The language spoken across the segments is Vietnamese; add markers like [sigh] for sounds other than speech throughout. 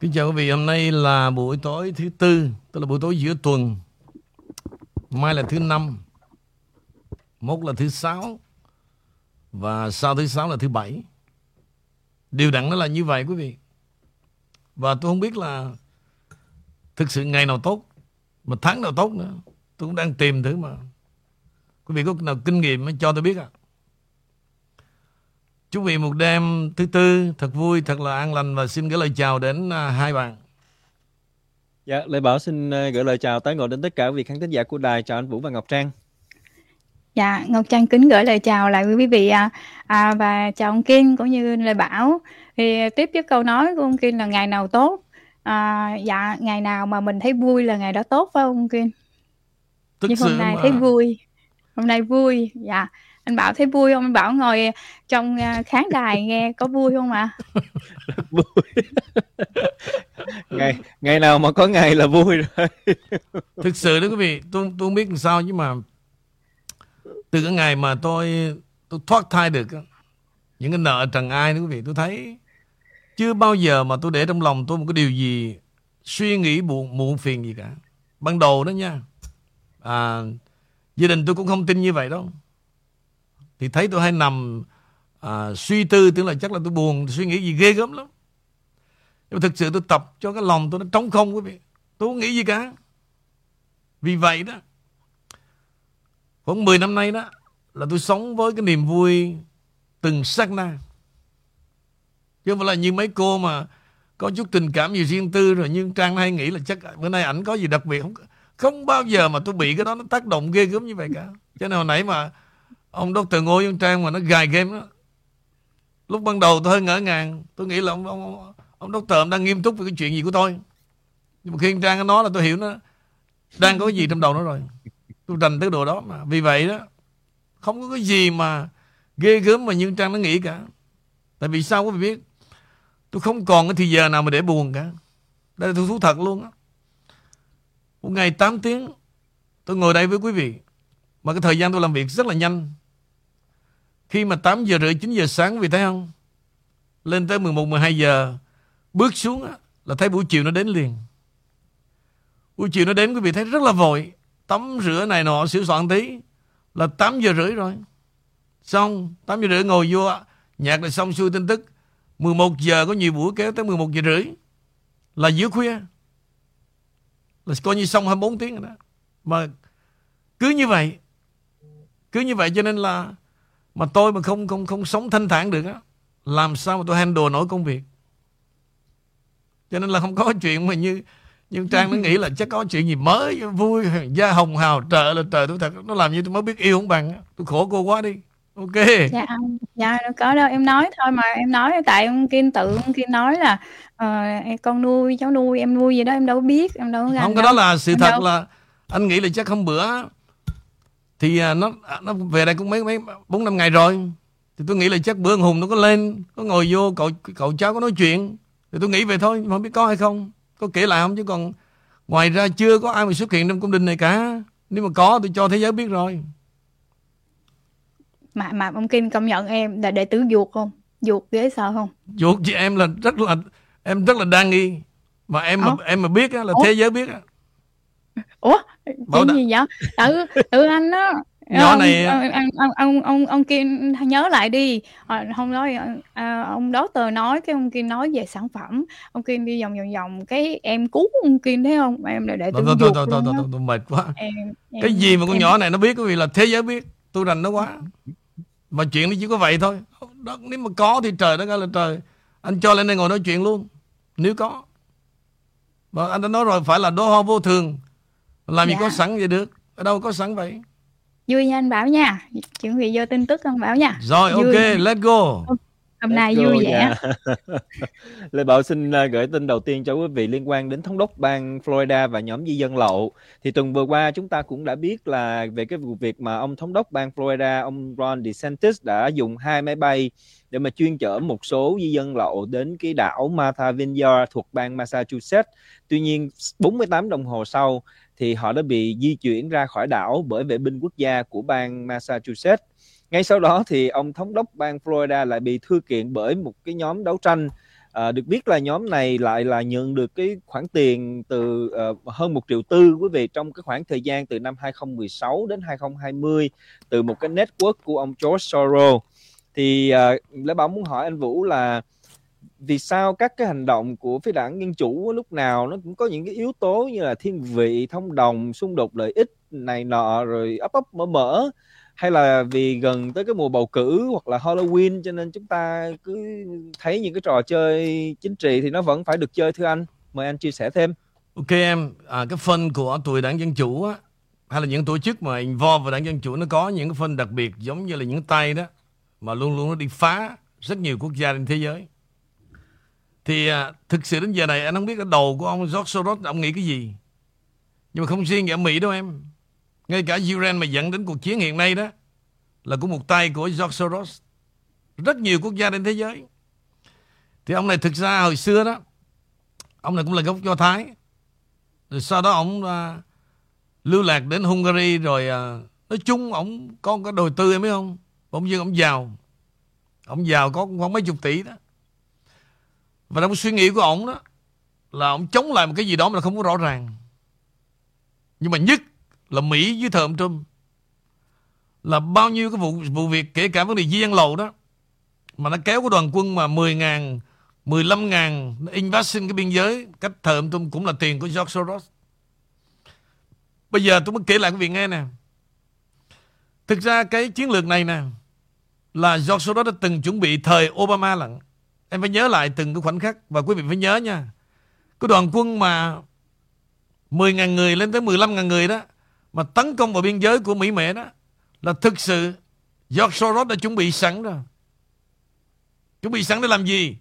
Kính chào quý vị, hôm nay là buổi tối thứ tư, tức là buổi tối giữa tuần. Mai là thứ năm, mốt là thứ sáu, và sau thứ sáu là thứ bảy. Điều đặn nó là như vậy quý vị. Và tôi không biết là thực sự ngày nào tốt, mà tháng nào tốt nữa. Tôi cũng đang tìm thử mà. Quý vị có nào kinh nghiệm mới cho tôi biết à? Chúc vị một đêm thứ tư thật vui, thật là an lành và xin gửi lời chào đến à, hai bạn. Dạ, Lê Bảo xin à, gửi lời chào tới ngồi đến tất cả quý vị khán thính giả của đài. Chào anh Vũ và Ngọc Trang. Dạ, Ngọc Trang kính gửi lời chào lại quý vị à, à, và chào ông Kiên cũng như Lê Bảo. Thì tiếp với câu nói của ông Kiên là ngày nào tốt. À, dạ, ngày nào mà mình thấy vui là ngày đó tốt phải không ông Kiên? Thực Nhưng hôm nay mà thấy vui. Hôm nay vui, dạ. Anh Bảo thấy vui không? Anh Bảo ngồi trong à, khán đài nghe có vui không ạ? [laughs] Vui. ngày ngày nào mà có ngày là vui rồi. [laughs] thực sự đó quý vị, tôi, tôi không biết làm sao nhưng mà từ cái ngày mà tôi tôi thoát thai được những cái nợ trần ai đó quý vị, tôi thấy chưa bao giờ mà tôi để trong lòng tôi một cái điều gì suy nghĩ buồn muộn phiền gì cả. Ban đầu đó nha. À, gia đình tôi cũng không tin như vậy đâu. Thì thấy tôi hay nằm à, suy tư tức là chắc là tôi buồn suy nghĩ gì ghê gớm lắm. Nhưng mà thực sự tôi tập cho cái lòng tôi nó trống không quý vị. Tôi không nghĩ gì cả. Vì vậy đó Khoảng 10 năm nay đó Là tôi sống với cái niềm vui Từng sát na Chứ không phải là như mấy cô mà Có chút tình cảm gì riêng tư rồi Nhưng Trang hay nghĩ là chắc bữa nay ảnh có gì đặc biệt Không không bao giờ mà tôi bị cái đó Nó tác động ghê gớm như vậy cả Cho nên hồi nãy mà Ông Dr. Ngô với ông Trang mà nó gài game đó. Lúc ban đầu tôi hơi ngỡ ngàng. Tôi nghĩ là ông, ông, ông, ông Dr. ông đang nghiêm túc về cái chuyện gì của tôi. Nhưng mà khi ông Trang nó nói là tôi hiểu nó Đang có cái gì trong đầu nó rồi. Tôi rành tới độ đó mà. Vì vậy đó Không có cái gì mà ghê gớm mà như Trang nó nghĩ cả. Tại vì sao quý vị biết? Tôi không còn cái thời giờ nào mà để buồn cả. Đây là tôi thú thật luôn á. Một ngày 8 tiếng Tôi ngồi đây với quý vị. Mà cái thời gian tôi làm việc rất là nhanh. Khi mà 8 giờ rưỡi 9 giờ sáng, vì thấy không? Lên tới 11 12 giờ, Bước xuống là thấy buổi chiều nó đến liền. Buổi chiều nó đến, quý vị thấy rất là vội. Tắm rửa này nọ, sửa soạn tí. Là 8 giờ rưỡi rồi. Xong 8 giờ rưỡi ngồi vô Nhạc là xong xuôi tin tức. 11 giờ, có nhiều buổi kéo tới 11 giờ rưỡi. Là giữa khuya. Là coi như xong 24 tiếng rồi đó. Mà cứ như vậy, Cứ như vậy cho nên là mà tôi mà không không không sống thanh thản được á Làm sao mà tôi handle nổi công việc? Cho nên là không có chuyện mà như nhưng Trang nó nghĩ là chắc có chuyện gì mới vui da hồng hào trợ là trời tôi thật. Nó làm như tôi mới biết yêu không bằng tôi khổ cô quá đi. Ok. Dạ dạ đâu có đâu. Em nói thôi mà em nói tại ông Kiên tự ông Kiên nói là uh, con nuôi cháu nuôi em nuôi gì đó em đâu biết em đâu có không cái đó là sự em thật đâu... là anh nghĩ là chắc không bữa thì à, nó nó về đây cũng mấy mấy bốn năm ngày rồi. Thì tôi nghĩ là chắc bữa hùng nó có lên có ngồi vô cậu cậu cháu có nói chuyện. Thì tôi nghĩ về thôi mà không biết có hay không. Có kể lại không? Chứ còn ngoài ra chưa có ai mà xuất hiện trong cung đình này cả. Nếu mà có tôi cho thế giới biết rồi. Mà mà ông Kim công nhận em là đệ tử ruột không? Ruột dễ sợ không? Ruột chị em là rất là em rất là đa nghi. Mà em mà em mà biết á, là Ủa? thế giới biết á. [laughs] Ủa? Chuyện gì vậy? Tự tự anh đó. [laughs] Nhỏ này ông ông ông ông, ông kia nhớ lại đi. Không nói à, ông đó tờ nói cái ông kia nói về sản phẩm. Ông kia đi vòng vòng vòng cái em cứu ông kia thấy không? Em lại để tôi thôi thôi thôi thôi tôi mệt quá. Em, em, cái gì mà con em... nhỏ này nó biết cái gì là thế giới biết. Tôi rành nó quá. Mà chuyện nó chỉ có vậy thôi. Đó, nếu mà có thì trời đó là trời. Anh cho lên đây ngồi nói chuyện luôn. Nếu có. Mà anh đã nói rồi phải là đô ho vô thường làm dạ. gì có sẵn vậy được ở đâu có sẵn vậy vui nha anh Bảo nha chuẩn bị vô tin tức anh Bảo nha rồi vui. ok let's go hôm nay vui vẻ [laughs] Lê Bảo xin à, gửi tin đầu tiên cho quý vị liên quan đến thống đốc bang Florida và nhóm di dân lậu. Thì tuần vừa qua chúng ta cũng đã biết là về cái vụ việc mà ông thống đốc bang Florida, ông Ron DeSantis đã dùng hai máy bay để mà chuyên chở một số di dân lậu đến cái đảo Martha Vineyard thuộc bang Massachusetts. Tuy nhiên 48 đồng hồ sau thì họ đã bị di chuyển ra khỏi đảo bởi vệ binh quốc gia của bang Massachusetts. Ngay sau đó thì ông thống đốc bang Florida lại bị thư kiện bởi một cái nhóm đấu tranh À, được biết là nhóm này lại là nhận được cái khoản tiền từ uh, hơn một triệu tư quý vị trong cái khoảng thời gian từ năm 2016 đến 2020 từ một cái network của ông George Soros. Thì uh, Lê Bảo muốn hỏi anh Vũ là vì sao các cái hành động của phía đảng Dân Chủ lúc nào nó cũng có những cái yếu tố như là thiên vị, thông đồng, xung đột lợi ích này nọ rồi ấp ấp mở mở hay là vì gần tới cái mùa bầu cử hoặc là Halloween cho nên chúng ta cứ thấy những cái trò chơi chính trị thì nó vẫn phải được chơi thưa anh. Mời anh chia sẻ thêm. Ok em à, cái phân của tuổi đảng dân chủ á hay là những tổ chức mà involve vào đảng dân chủ nó có những cái phân đặc biệt giống như là những tay đó mà luôn luôn nó đi phá rất nhiều quốc gia trên thế giới thì à, thực sự đến giờ này anh không biết cái đầu của ông George Soros ông nghĩ cái gì nhưng mà không riêng ở Mỹ đâu em ngay cả Ukraine mà dẫn đến cuộc chiến hiện nay đó là của một tay của George Soros. Rất nhiều quốc gia trên thế giới. Thì ông này thực ra hồi xưa đó, ông này cũng là gốc Do Thái. Rồi sau đó ông uh, lưu lạc đến Hungary rồi uh, nói chung ông có cái đầu tư em biết không? Ông dưng ông giàu. Ông giàu có khoảng mấy chục tỷ đó. Và trong suy nghĩ của ông đó, là ông chống lại một cái gì đó mà không có rõ ràng. Nhưng mà nhất là Mỹ với thời ông Trump. Là bao nhiêu cái vụ vụ việc, kể cả vấn đề di dân lậu đó, mà nó kéo cái đoàn quân mà 10 ngàn 15 ngàn invasion cái biên giới, cách thời ông Trump cũng là tiền của George Soros. Bây giờ tôi mới kể lại cái việc nghe nè. Thực ra cái chiến lược này nè, là George Soros đã từng chuẩn bị thời Obama lận em phải nhớ lại từng cái khoảnh khắc và quý vị phải nhớ nha cái đoàn quân mà 10.000 người lên tới 15.000 người đó mà tấn công vào biên giới của Mỹ Mẹ đó là thực sự George Soros đã chuẩn bị sẵn rồi. Chuẩn bị sẵn để làm gì?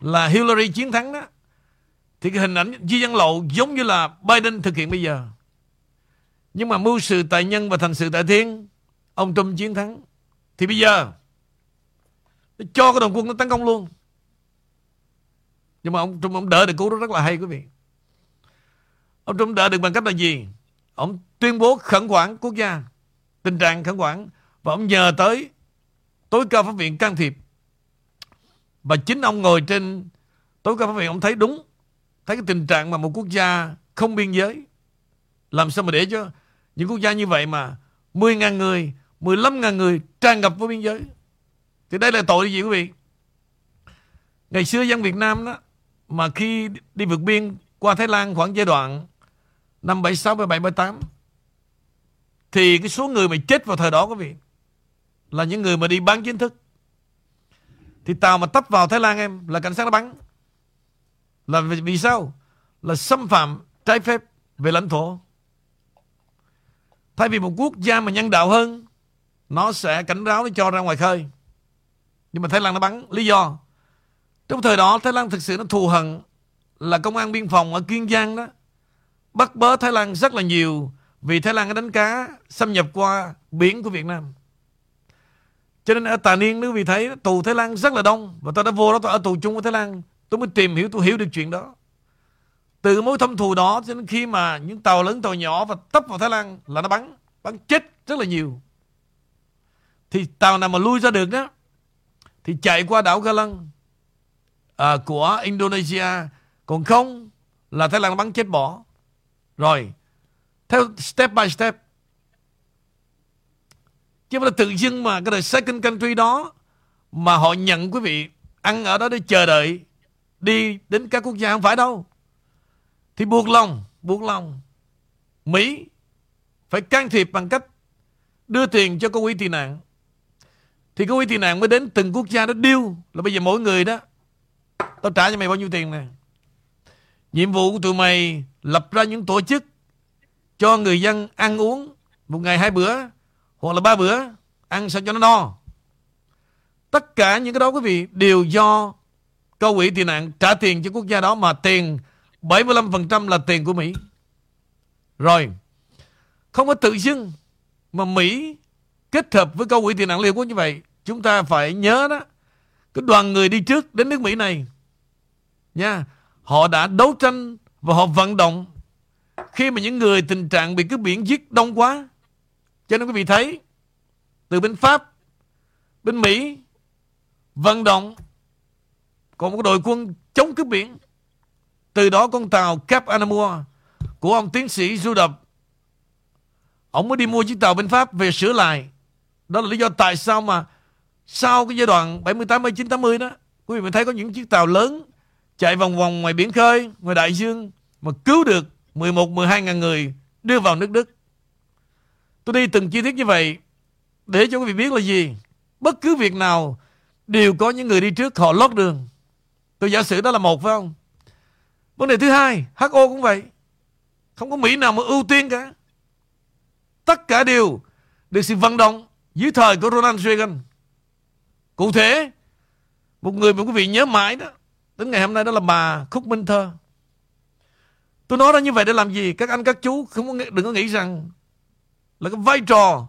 Là Hillary chiến thắng đó. Thì cái hình ảnh di dân lộ giống như là Biden thực hiện bây giờ. Nhưng mà mưu sự tại nhân và thành sự tại thiên, ông Trump chiến thắng. Thì bây giờ, cho cái đồng quân nó tấn công luôn. Nhưng mà ông Trump ông đỡ được cú đó rất là hay quý vị. Ông Trump đỡ được bằng cách là gì? Ông tuyên bố khẩn quản quốc gia, tình trạng khẩn quản và ông nhờ tới tối cao pháp viện can thiệp. Và chính ông ngồi trên tối cao pháp viện ông thấy đúng, thấy cái tình trạng mà một quốc gia không biên giới làm sao mà để cho những quốc gia như vậy mà 10.000 người, 15.000 người tràn ngập vào biên giới. Thì đây là tội gì quý vị? Ngày xưa dân Việt Nam đó mà khi đi vượt biên qua Thái Lan khoảng giai đoạn năm 76, 77, 78 thì cái số người mà chết vào thời đó quý vị là những người mà đi bán chính thức. Thì tàu mà tấp vào Thái Lan em là cảnh sát nó bắn. Là vì, vì sao? Là xâm phạm trái phép về lãnh thổ. Thay vì một quốc gia mà nhân đạo hơn nó sẽ cảnh báo nó cho ra ngoài khơi. Nhưng mà Thái Lan nó bắn. Lý do trong thời đó, Thái Lan thực sự nó thù hận là công an biên phòng ở Kiên Giang đó bắt bớ Thái Lan rất là nhiều vì Thái Lan đã đánh cá xâm nhập qua biển của Việt Nam. Cho nên ở Tà Niên, nếu vì thấy tù Thái Lan rất là đông và tôi đã vô đó, tôi ở tù chung với Thái Lan, tôi mới tìm hiểu, tôi hiểu được chuyện đó. Từ mối thâm thù đó cho đến khi mà những tàu lớn, tàu nhỏ và tấp vào Thái Lan là nó bắn bắn chết rất là nhiều. Thì tàu nào mà lui ra được đó, thì chạy qua đảo Galang à, của Indonesia. Còn không là Thái Lan bắn chết bỏ. Rồi theo step by step. Chứ không là tự dưng mà cái đời second country đó mà họ nhận quý vị ăn ở đó để chờ đợi đi đến các quốc gia không phải đâu. Thì buộc lòng buộc lòng. Mỹ phải can thiệp bằng cách đưa tiền cho cô quỹ tị nạn. Thì cô quỹ tị nạn mới đến từng quốc gia đó điêu là bây giờ mỗi người đó tao trả cho mày bao nhiêu tiền nè? Nhiệm vụ của tụi mày lập ra những tổ chức cho người dân ăn uống một ngày hai bữa hoặc là ba bữa ăn sao cho nó no. Tất cả những cái đó quý vị đều do câu quỹ tị nạn trả tiền cho quốc gia đó mà tiền 75% là tiền của Mỹ. Rồi, không có tự dưng mà Mỹ kết hợp với câu quỹ tị nạn Liên Quốc như vậy, chúng ta phải nhớ đó, cái đoàn người đi trước đến nước Mỹ này nha họ đã đấu tranh và họ vận động. Khi mà những người tình trạng bị cướp biển giết đông quá. Cho nên quý vị thấy từ bên Pháp bên Mỹ vận động còn một đội quân chống cướp biển. Từ đó con tàu Cap Anamur của ông tiến sĩ Du Đập ông mới đi mua chiếc tàu bên Pháp về sửa lại. Đó là lý do tại sao mà sau cái giai đoạn 78, 79, 80 đó quý vị thấy có những chiếc tàu lớn chạy vòng vòng ngoài biển khơi ngoài đại dương mà cứu được 11, 12 ngàn người đưa vào nước Đức. Tôi đi từng chi tiết như vậy để cho quý vị biết là gì. Bất cứ việc nào đều có những người đi trước họ lót đường. Tôi giả sử đó là một phải không? Vấn đề thứ hai HO cũng vậy. Không có Mỹ nào mà ưu tiên cả. Tất cả đều được sự vận động dưới thời của Ronald Reagan. Cụ thể một người mà quý vị nhớ mãi đó đến ngày hôm nay đó là bà Khúc Minh Thơ tôi nói ra như vậy để làm gì các anh, các chú không có đừng có nghĩ rằng là cái vai trò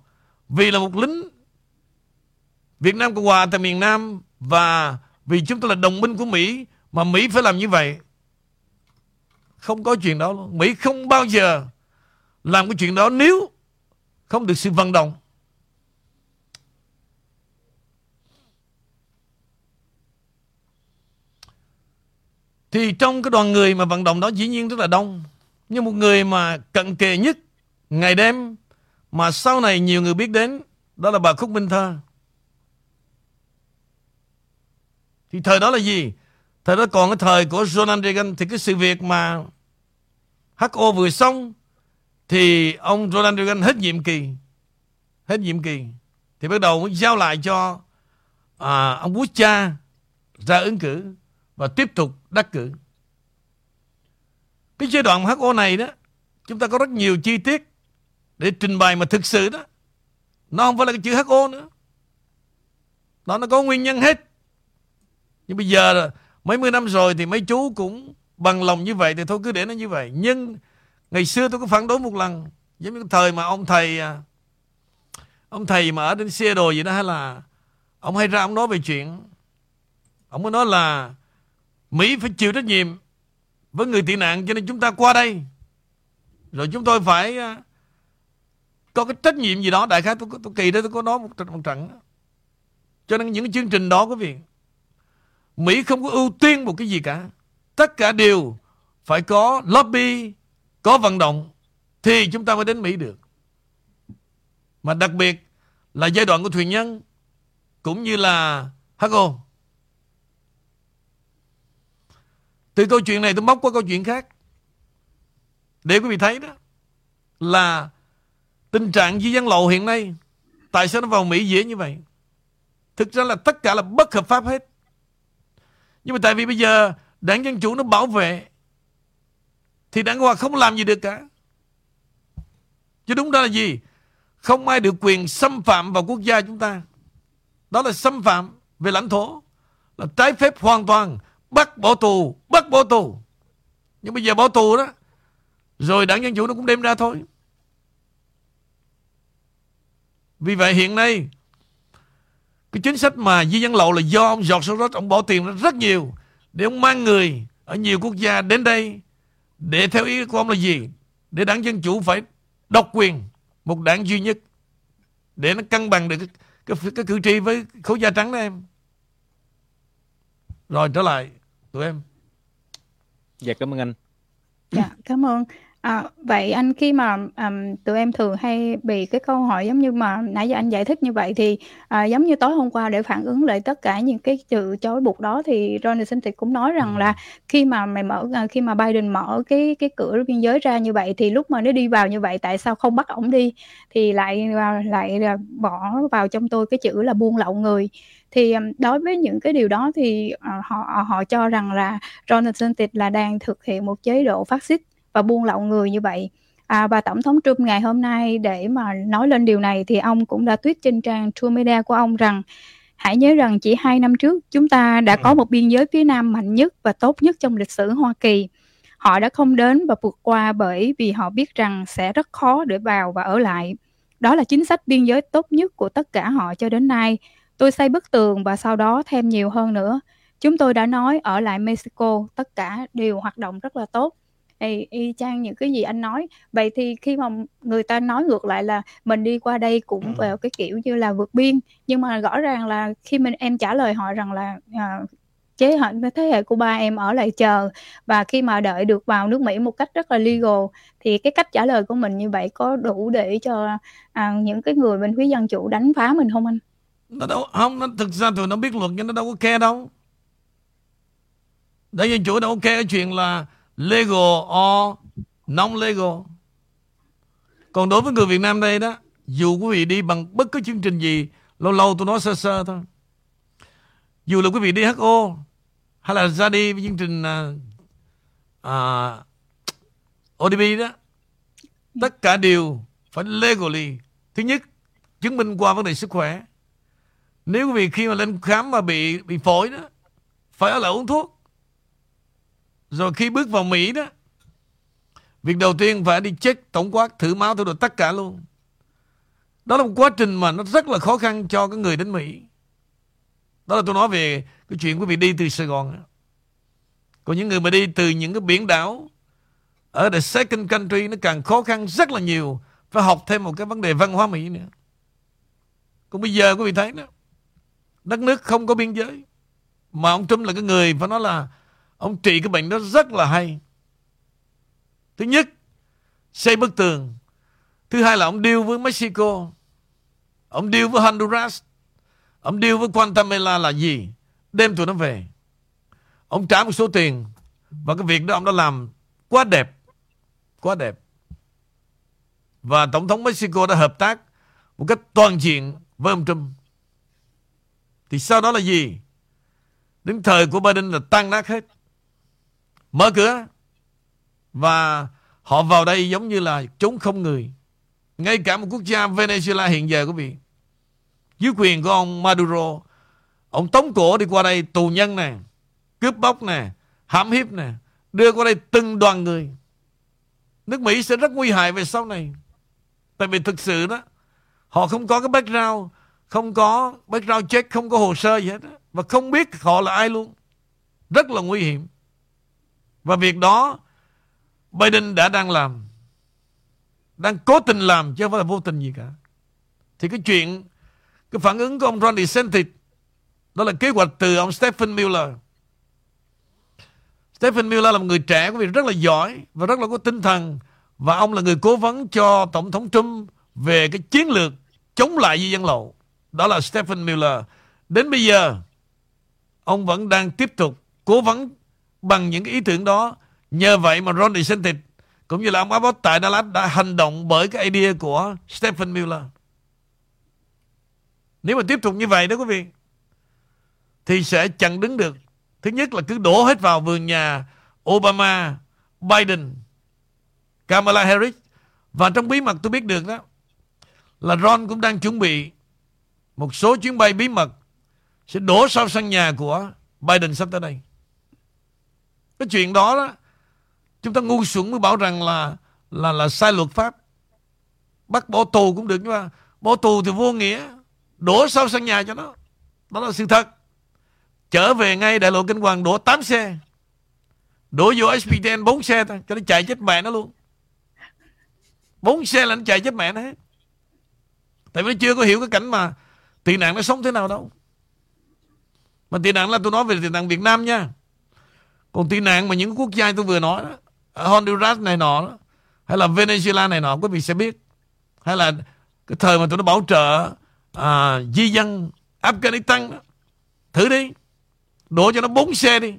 vì là một lính Việt Nam Cộng Hòa tại miền Nam và vì chúng ta là đồng minh của Mỹ mà Mỹ phải làm như vậy. Không có chuyện đó luôn. Mỹ không bao giờ làm cái chuyện đó nếu không được sự vận động. Thì trong cái đoàn người mà vận động đó dĩ nhiên rất là đông. Nhưng một người mà cận kề nhất ngày đêm mà sau này nhiều người biết đến đó là bà Khúc Minh Thơ. Thì thời đó là gì? Thời đó còn cái thời của Ronald Reagan thì cái sự việc mà HO vừa xong thì ông Ronald Reagan hết nhiệm kỳ. Hết nhiệm kỳ. Thì bắt đầu mới giao lại cho à, ông Bush cha ra ứng cử và tiếp tục đắc cử. Cái giai đoạn HO này đó, chúng ta có rất nhiều chi tiết để trình bày mà thực sự đó nó không phải là cái chữ HO nữa. Đó nó có nguyên nhân hết. Nhưng bây giờ mấy mươi năm rồi thì mấy chú cũng bằng lòng như vậy thì thôi, cứ để nó như vậy. Nhưng ngày xưa tôi có phản đối một lần, giống như cái thời mà ông thầy à, ông thầy mà ở trên xe đồ gì đó, hay là ông hay ra ông nói về chuyện ông mới nói là Mỹ phải chịu trách nhiệm với người tị nạn cho nên chúng ta qua đây rồi chúng tôi phải à, có cái trách nhiệm gì đó đại khái tôi, tôi kỳ đó tôi có nói một, một trận cho nên những chương trình đó quý vị Mỹ không có ưu tiên một cái gì cả. Tất cả đều phải có lobby, có vận động thì chúng ta mới đến Mỹ được. Mà đặc biệt là giai đoạn của thuyền nhân cũng như là HO. Từ câu chuyện này tôi móc qua câu chuyện khác. Để quý vị thấy đó, là tình trạng di dân lậu hiện nay, tại sao nó vào Mỹ dễ như vậy? Thực ra là tất cả là bất hợp pháp hết. Nhưng mà tại vì bây giờ đảng Dân Chủ nó bảo vệ, thì đảng Hòa không làm gì được cả. Chứ đúng đó là gì? Không ai được quyền xâm phạm vào quốc gia chúng ta. Đó là xâm phạm về lãnh thổ. Là trái phép hoàn toàn. Bắt bỏ tù, bắt bỏ tù. Nhưng bây giờ bỏ tù đó. Rồi đảng Dân Chủ nó cũng đem ra thôi. Vì vậy hiện nay cái chính sách mà di dân lậu là do ông George Soros ông bỏ tiền rất nhiều để ông mang người ở nhiều quốc gia đến đây để theo ý của ông là gì? Để đảng Dân Chủ phải độc quyền một đảng duy nhất để nó cân bằng được cái, cái, cái cử tri với khối da trắng đó em. Rồi trở lại tụi em. Dạ cảm ơn anh. Dạ cảm ơn. À, vậy anh khi mà um, tụi em thường hay bị cái câu hỏi giống như mà nãy giờ anh giải thích như vậy thì à, giống như tối hôm qua để phản ứng lại tất cả những cái sự chối buộc đó thì Ron DeSantis cũng nói rằng là khi mà mày mở à, khi mà Biden mở cái cái cửa biên giới ra như vậy thì lúc mà nó đi vào như vậy tại sao không bắt ổng đi thì lại à, lại bỏ vào trong tôi cái chữ là buôn lậu người thì đối với những cái điều đó thì uh, họ họ cho rằng là Ron DeSantis là đang thực hiện một chế độ phát xít và buôn lậu người như vậy. À, và Tổng thống Trump ngày hôm nay để mà nói lên điều này thì ông cũng đã tweet trên trang True Media của ông rằng hãy nhớ rằng chỉ hai năm trước chúng ta đã có một biên giới phía Nam mạnh nhất và tốt nhất trong lịch sử Hoa Kỳ. Họ đã không đến và vượt qua bởi vì họ biết rằng sẽ rất khó để vào và ở lại. Đó là chính sách biên giới tốt nhất của tất cả họ cho đến nay. Tôi xây bức tường và sau đó thêm nhiều hơn nữa. Chúng tôi đã nói ở lại Mexico, tất cả đều hoạt động rất là tốt. Y, y chang những cái gì anh nói. Vậy thì khi mà người ta nói ngược lại là mình đi qua đây cũng vào cái kiểu như là vượt biên. Nhưng mà rõ ràng là khi mình em trả lời họ rằng là à, chế hệ thế hệ của ba em ở lại chờ. Và khi mà đợi được vào nước Mỹ một cách rất là legal thì cái cách trả lời của mình như vậy có đủ để cho à, những cái người bên phía dân chủ đánh phá mình không anh? Nó đâu không nó thực ra tụi nó biết luật nhưng nó đâu có care đâu. Đại dân chủ đâu có care cái chuyện là legal or non legal. Còn đối với người Việt Nam đây đó, dù quý vị đi bằng bất cứ chương trình gì, lâu lâu tôi nói sơ sơ thôi. Dù là quý vị đi HO hay là ra đi với chương trình à, à, uh, uh, ODB đó, tất cả đều phải legally. Thứ nhất, chứng minh qua vấn đề sức khỏe. Nếu quý vị khi mà lên khám mà bị bị phổi đó, phải ở lại uống thuốc. Rồi khi bước vào Mỹ đó, việc đầu tiên phải đi check tổng quát, thử máu, thử được tất cả luôn. Đó là một quá trình mà nó rất là khó khăn cho cái người đến Mỹ. Đó là tôi nói về cái chuyện quý vị đi từ Sài Gòn. Còn những người mà đi từ những cái biển đảo ở the second country nó càng khó khăn rất là nhiều. Phải học thêm một cái vấn đề văn hóa Mỹ nữa. Còn bây giờ quý vị thấy đó, đất nước không có biên giới. Mà ông Trump là cái người phải nói là ông trị cái bệnh đó rất là hay. Thứ nhất, xây bức tường. Thứ hai là ông deal với Mexico. Ông deal với Honduras. Ông deal với Guatemala là gì? Đem tụi nó về. Ông trả một số tiền. Và cái việc đó ông đã làm quá đẹp. Quá đẹp. Và Tổng thống Mexico đã hợp tác một cách toàn diện với ông Trump. Thì sau đó là gì? Đến thời của Biden là tan nát hết. Mở cửa. Và họ vào đây giống như là trốn không người. Ngay cả một quốc gia Venezuela hiện giờ quý vị. Dưới quyền của ông Maduro. Ông tống cổ đi qua đây tù nhân nè. Cướp bóc nè. Hãm hiếp nè. Đưa qua đây từng đoàn người. Nước Mỹ sẽ rất nguy hại về sau này. Tại vì thực sự đó. Họ không có cái background. Không có background check. Không có hồ sơ gì hết. Và không biết họ là ai luôn. Rất là nguy hiểm. Và việc đó, Biden đã đang làm đang cố tình làm chứ không phải là vô tình gì cả thì cái chuyện, cái phản ứng của ông Ron DeSantis, đó là kế hoạch từ ông Stephen Miller Stephen Miller là một người trẻ của việc rất là giỏi và rất là có tinh thần và ông là người cố vấn cho Tổng thống Trump về cái chiến lược chống lại di dân lậu đó là Stephen Miller đến bây giờ ông vẫn đang tiếp tục cố vấn bằng những cái ý tưởng đó nhờ vậy mà Ron DeSantis cũng như là ông Abbott tại Dallas đã hành động bởi cái idea của Stephen Miller. Nếu mà tiếp tục như vậy đó quý vị thì sẽ chẳng đứng được. Thứ nhất là cứ đổ hết vào vườn nhà Obama, Biden, Kamala Harris và trong bí mật tôi biết được đó là Ron cũng đang chuẩn bị một số chuyến bay bí mật sẽ đổ sau sân nhà của Biden sắp tới đây. Cái chuyện đó đó, Chúng ta ngu xuẩn mới bảo rằng là là là sai luật pháp. Bắt bỏ tù cũng được, nhưng mà bỏ tù thì vô nghĩa. Đổ sau sân nhà cho nó. Đó là sự thật. Trở về ngay đại lộ Kinh Hoàng, đổ 8 xe. Đổ vô SPTN 4 xe thôi. Cho nó chạy chết mẹ nó luôn. 4 xe là nó chạy chết mẹ nó hết. Tại vì nó chưa có hiểu cái cảnh mà tị nạn nó sống thế nào đâu. Mà tị nạn là tôi nói về tị nạn Việt Nam nha. Còn tị nạn mà những quốc gia tôi vừa nói đó, Honduras này nọ hay là Venezuela này nọ quý vị sẽ biết hay là cái thời mà tụi nó bảo trợ à, di dân Afghanistan đó. thử đi đổ cho nó bốn xe đi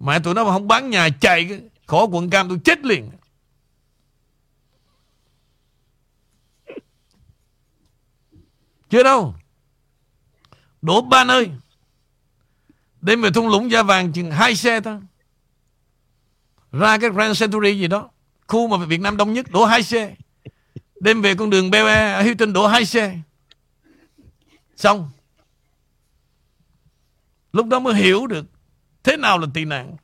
mà tụi nó mà không bán nhà chạy khỏi quận cam tôi chết liền chưa đâu. Đổ ba nơi. Đêm về thung lũng da vàng chừng hai xe thôi. Ra cái Grand Century gì đó. Khu mà Việt Nam đông nhất, đổ hai xe. Đêm về con đường BE ở Hilton, đổ hai xe. Xong. Lúc đó mới hiểu được thế nào là tị nạn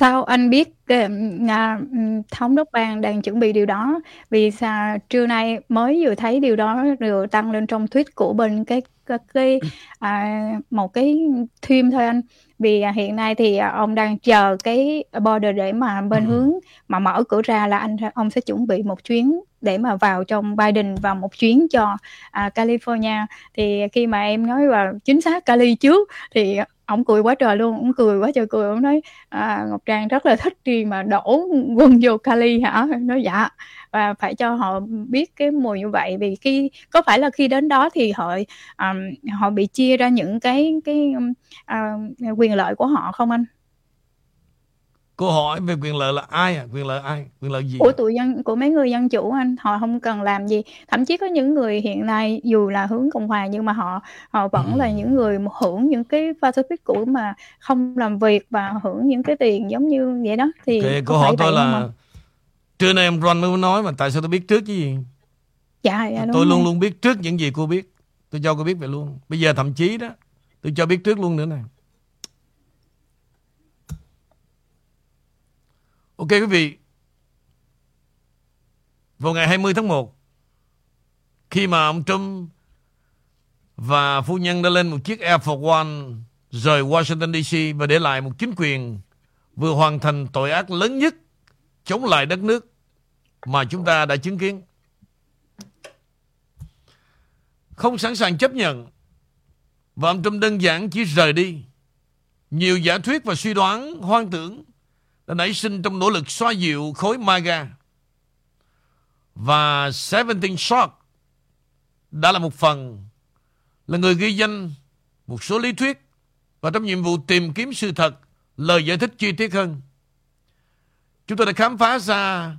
sao anh biết uh, thống đốc bang đang chuẩn bị điều đó? Vì sao trưa nay mới vừa thấy điều đó được tăng lên trong tweet của bên cái cái, cái à, một cái theme thôi anh? Vì à, hiện nay thì à, ông đang chờ cái border để mà bên ừ. hướng mà mở cửa ra là anh ông sẽ chuẩn bị một chuyến để mà vào trong Biden vào một chuyến cho à, California. Thì khi mà em nói vào chính xác Cali trước thì ông cười quá trời luôn ông cười quá trời cười ông nói à, Ngọc Trang rất là thích khi mà đổ quân vô kali hả? Nói dạ. Và phải cho họ biết cái mùi như vậy vì khi có phải là khi đến đó thì họ um, họ bị chia ra những cái cái uh, quyền lợi của họ không anh? Câu hỏi về quyền lợi là ai à? Quyền lợi ai? Quyền lợi gì? Của tụi dân của mấy người dân chủ anh, họ không cần làm gì. Thậm chí có những người hiện nay dù là hướng cộng hòa nhưng mà họ họ vẫn ừ. là những người hưởng những cái pacific cũ mà không làm việc và hưởng những cái tiền giống như vậy đó thì okay, câu hỏi tôi là trưa nay em Ron mới nói mà tại sao tôi biết trước chứ gì? Dạ, dạ Tôi luôn luôn biết trước những gì cô biết. Tôi cho cô biết vậy luôn. Bây giờ thậm chí đó tôi cho biết trước luôn nữa này. Ok, quý vị. Vào ngày 20 tháng 1 khi mà ông Trump và phu nhân đã lên một chiếc Air Force One rời Washington DC và để lại một chính quyền vừa hoàn thành tội ác lớn nhất chống lại đất nước mà chúng ta đã chứng kiến. Không sẵn sàng chấp nhận và ông Trump đơn giản chỉ rời đi. Nhiều giả thuyết và suy đoán hoang tưởng đã nảy sinh trong nỗ lực xoa dịu khối MAGA. Và Seventeen Shock đã là một phần là người ghi danh một số lý thuyết và trong nhiệm vụ tìm kiếm sự thật, lời giải thích chi tiết hơn. Chúng tôi đã khám phá ra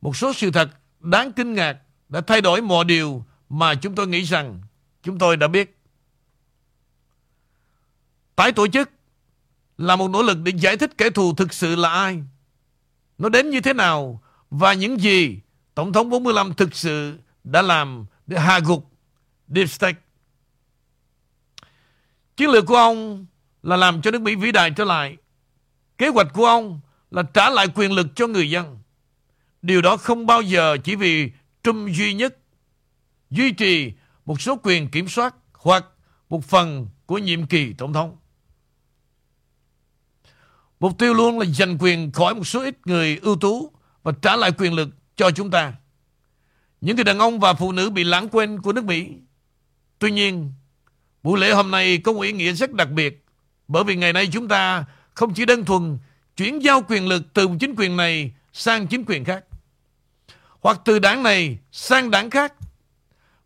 một số sự thật đáng kinh ngạc đã thay đổi mọi điều mà chúng tôi nghĩ rằng chúng tôi đã biết. Tái tổ chức là một nỗ lực để giải thích kẻ thù thực sự là ai. Nó đến như thế nào và những gì Tổng thống 45 thực sự đã làm để hạ gục Deep State. Chiến lược của ông là làm cho nước Mỹ vĩ đại trở lại. Kế hoạch của ông là trả lại quyền lực cho người dân. Điều đó không bao giờ chỉ vì Trump duy nhất duy trì một số quyền kiểm soát hoặc một phần của nhiệm kỳ tổng thống. Mục tiêu luôn là giành quyền khỏi một số ít người ưu tú và trả lại quyền lực cho chúng ta. Những người đàn ông và phụ nữ bị lãng quên của nước Mỹ. Tuy nhiên, buổi lễ hôm nay có một ý nghĩa rất đặc biệt bởi vì ngày nay chúng ta không chỉ đơn thuần chuyển giao quyền lực từ chính quyền này sang chính quyền khác hoặc từ đảng này sang đảng khác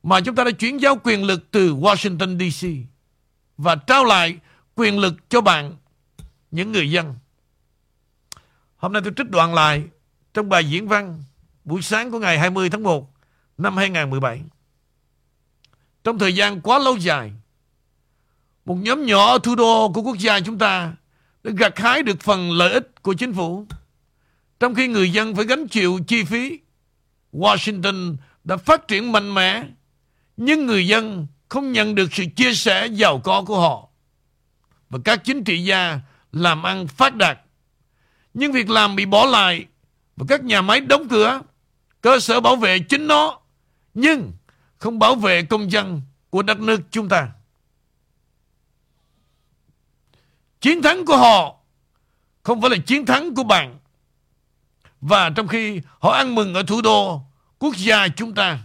mà chúng ta đã chuyển giao quyền lực từ Washington DC và trao lại quyền lực cho bạn những người dân. Hôm nay tôi trích đoạn lại trong bài diễn văn buổi sáng của ngày 20 tháng 1 năm 2017. Trong thời gian quá lâu dài, một nhóm nhỏ ở thủ đô của quốc gia chúng ta đã gặt hái được phần lợi ích của chính phủ, trong khi người dân phải gánh chịu chi phí. Washington đã phát triển mạnh mẽ, nhưng người dân không nhận được sự chia sẻ giàu có của họ. Và các chính trị gia làm ăn phát đạt nhưng việc làm bị bỏ lại và các nhà máy đóng cửa, cơ sở bảo vệ chính nó, nhưng không bảo vệ công dân của đất nước chúng ta. Chiến thắng của họ không phải là chiến thắng của bạn. Và trong khi họ ăn mừng ở thủ đô quốc gia chúng ta,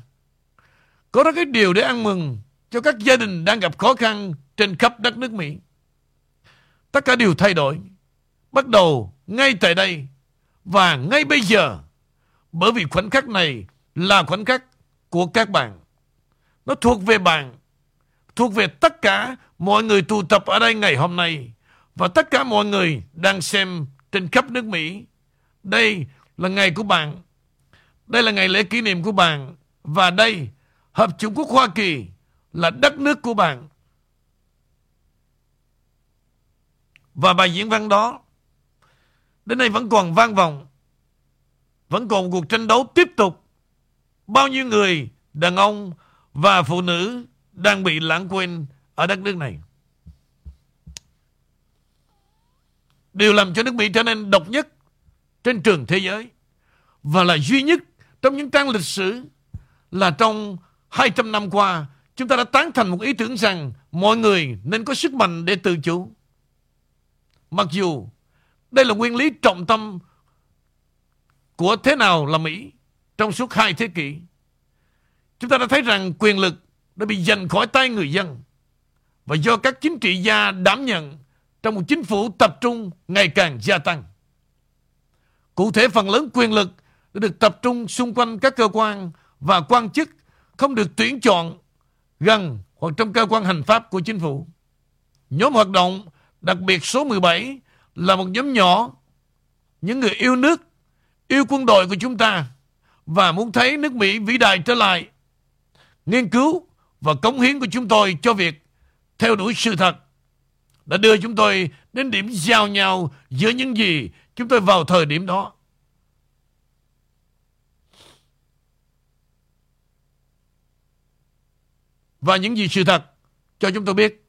có rất ít điều để ăn mừng cho các gia đình đang gặp khó khăn trên khắp đất nước Mỹ. Tất cả đều thay đổi. Bắt đầu ngay tại đây và ngay bây giờ. Bởi vì khoảnh khắc này là khoảnh khắc của các bạn. Nó thuộc về bạn, thuộc về tất cả mọi người tụ tập ở đây ngày hôm nay và tất cả mọi người đang xem trên khắp nước Mỹ. Đây là ngày của bạn. Đây là ngày lễ kỷ niệm của bạn. Và đây, Hợp chủng quốc Hoa Kỳ là đất nước của bạn. Và bài diễn văn đó Đến nay vẫn còn vang vọng. Vẫn còn cuộc tranh đấu tiếp tục. Bao nhiêu người, Đàn ông và phụ nữ Đang bị lãng quên Ở đất nước này. Điều làm cho nước Mỹ trở nên độc nhất Trên trường thế giới Và là duy nhất Trong những trang lịch sử Là trong 200 năm qua, Chúng ta đã tán thành một ý tưởng rằng Mọi người nên có sức mạnh để tự chủ. Mặc dù đây là nguyên lý trọng tâm của thế nào là Mỹ. trong suốt hai thế kỷ. Chúng ta đã thấy rằng quyền lực đã bị giành khỏi tay người dân và do các chính trị gia đảm nhận trong một chính phủ tập trung ngày càng gia tăng. Cụ thể, phần lớn quyền lực đã được tập trung xung quanh các cơ quan và quan chức không được tuyển chọn gần hoặc trong cơ quan hành pháp của chính phủ. Nhóm hoạt động, đặc biệt số 17 là một nhóm nhỏ những người yêu nước, yêu quân đội của chúng ta và muốn thấy nước Mỹ vĩ đại trở lại. Nghiên cứu và cống hiến của chúng tôi cho việc theo đuổi sự thật đã đưa chúng tôi đến điểm giao nhau giữa những gì chúng tôi vào thời điểm đó. Và những gì sự thật cho chúng tôi biết.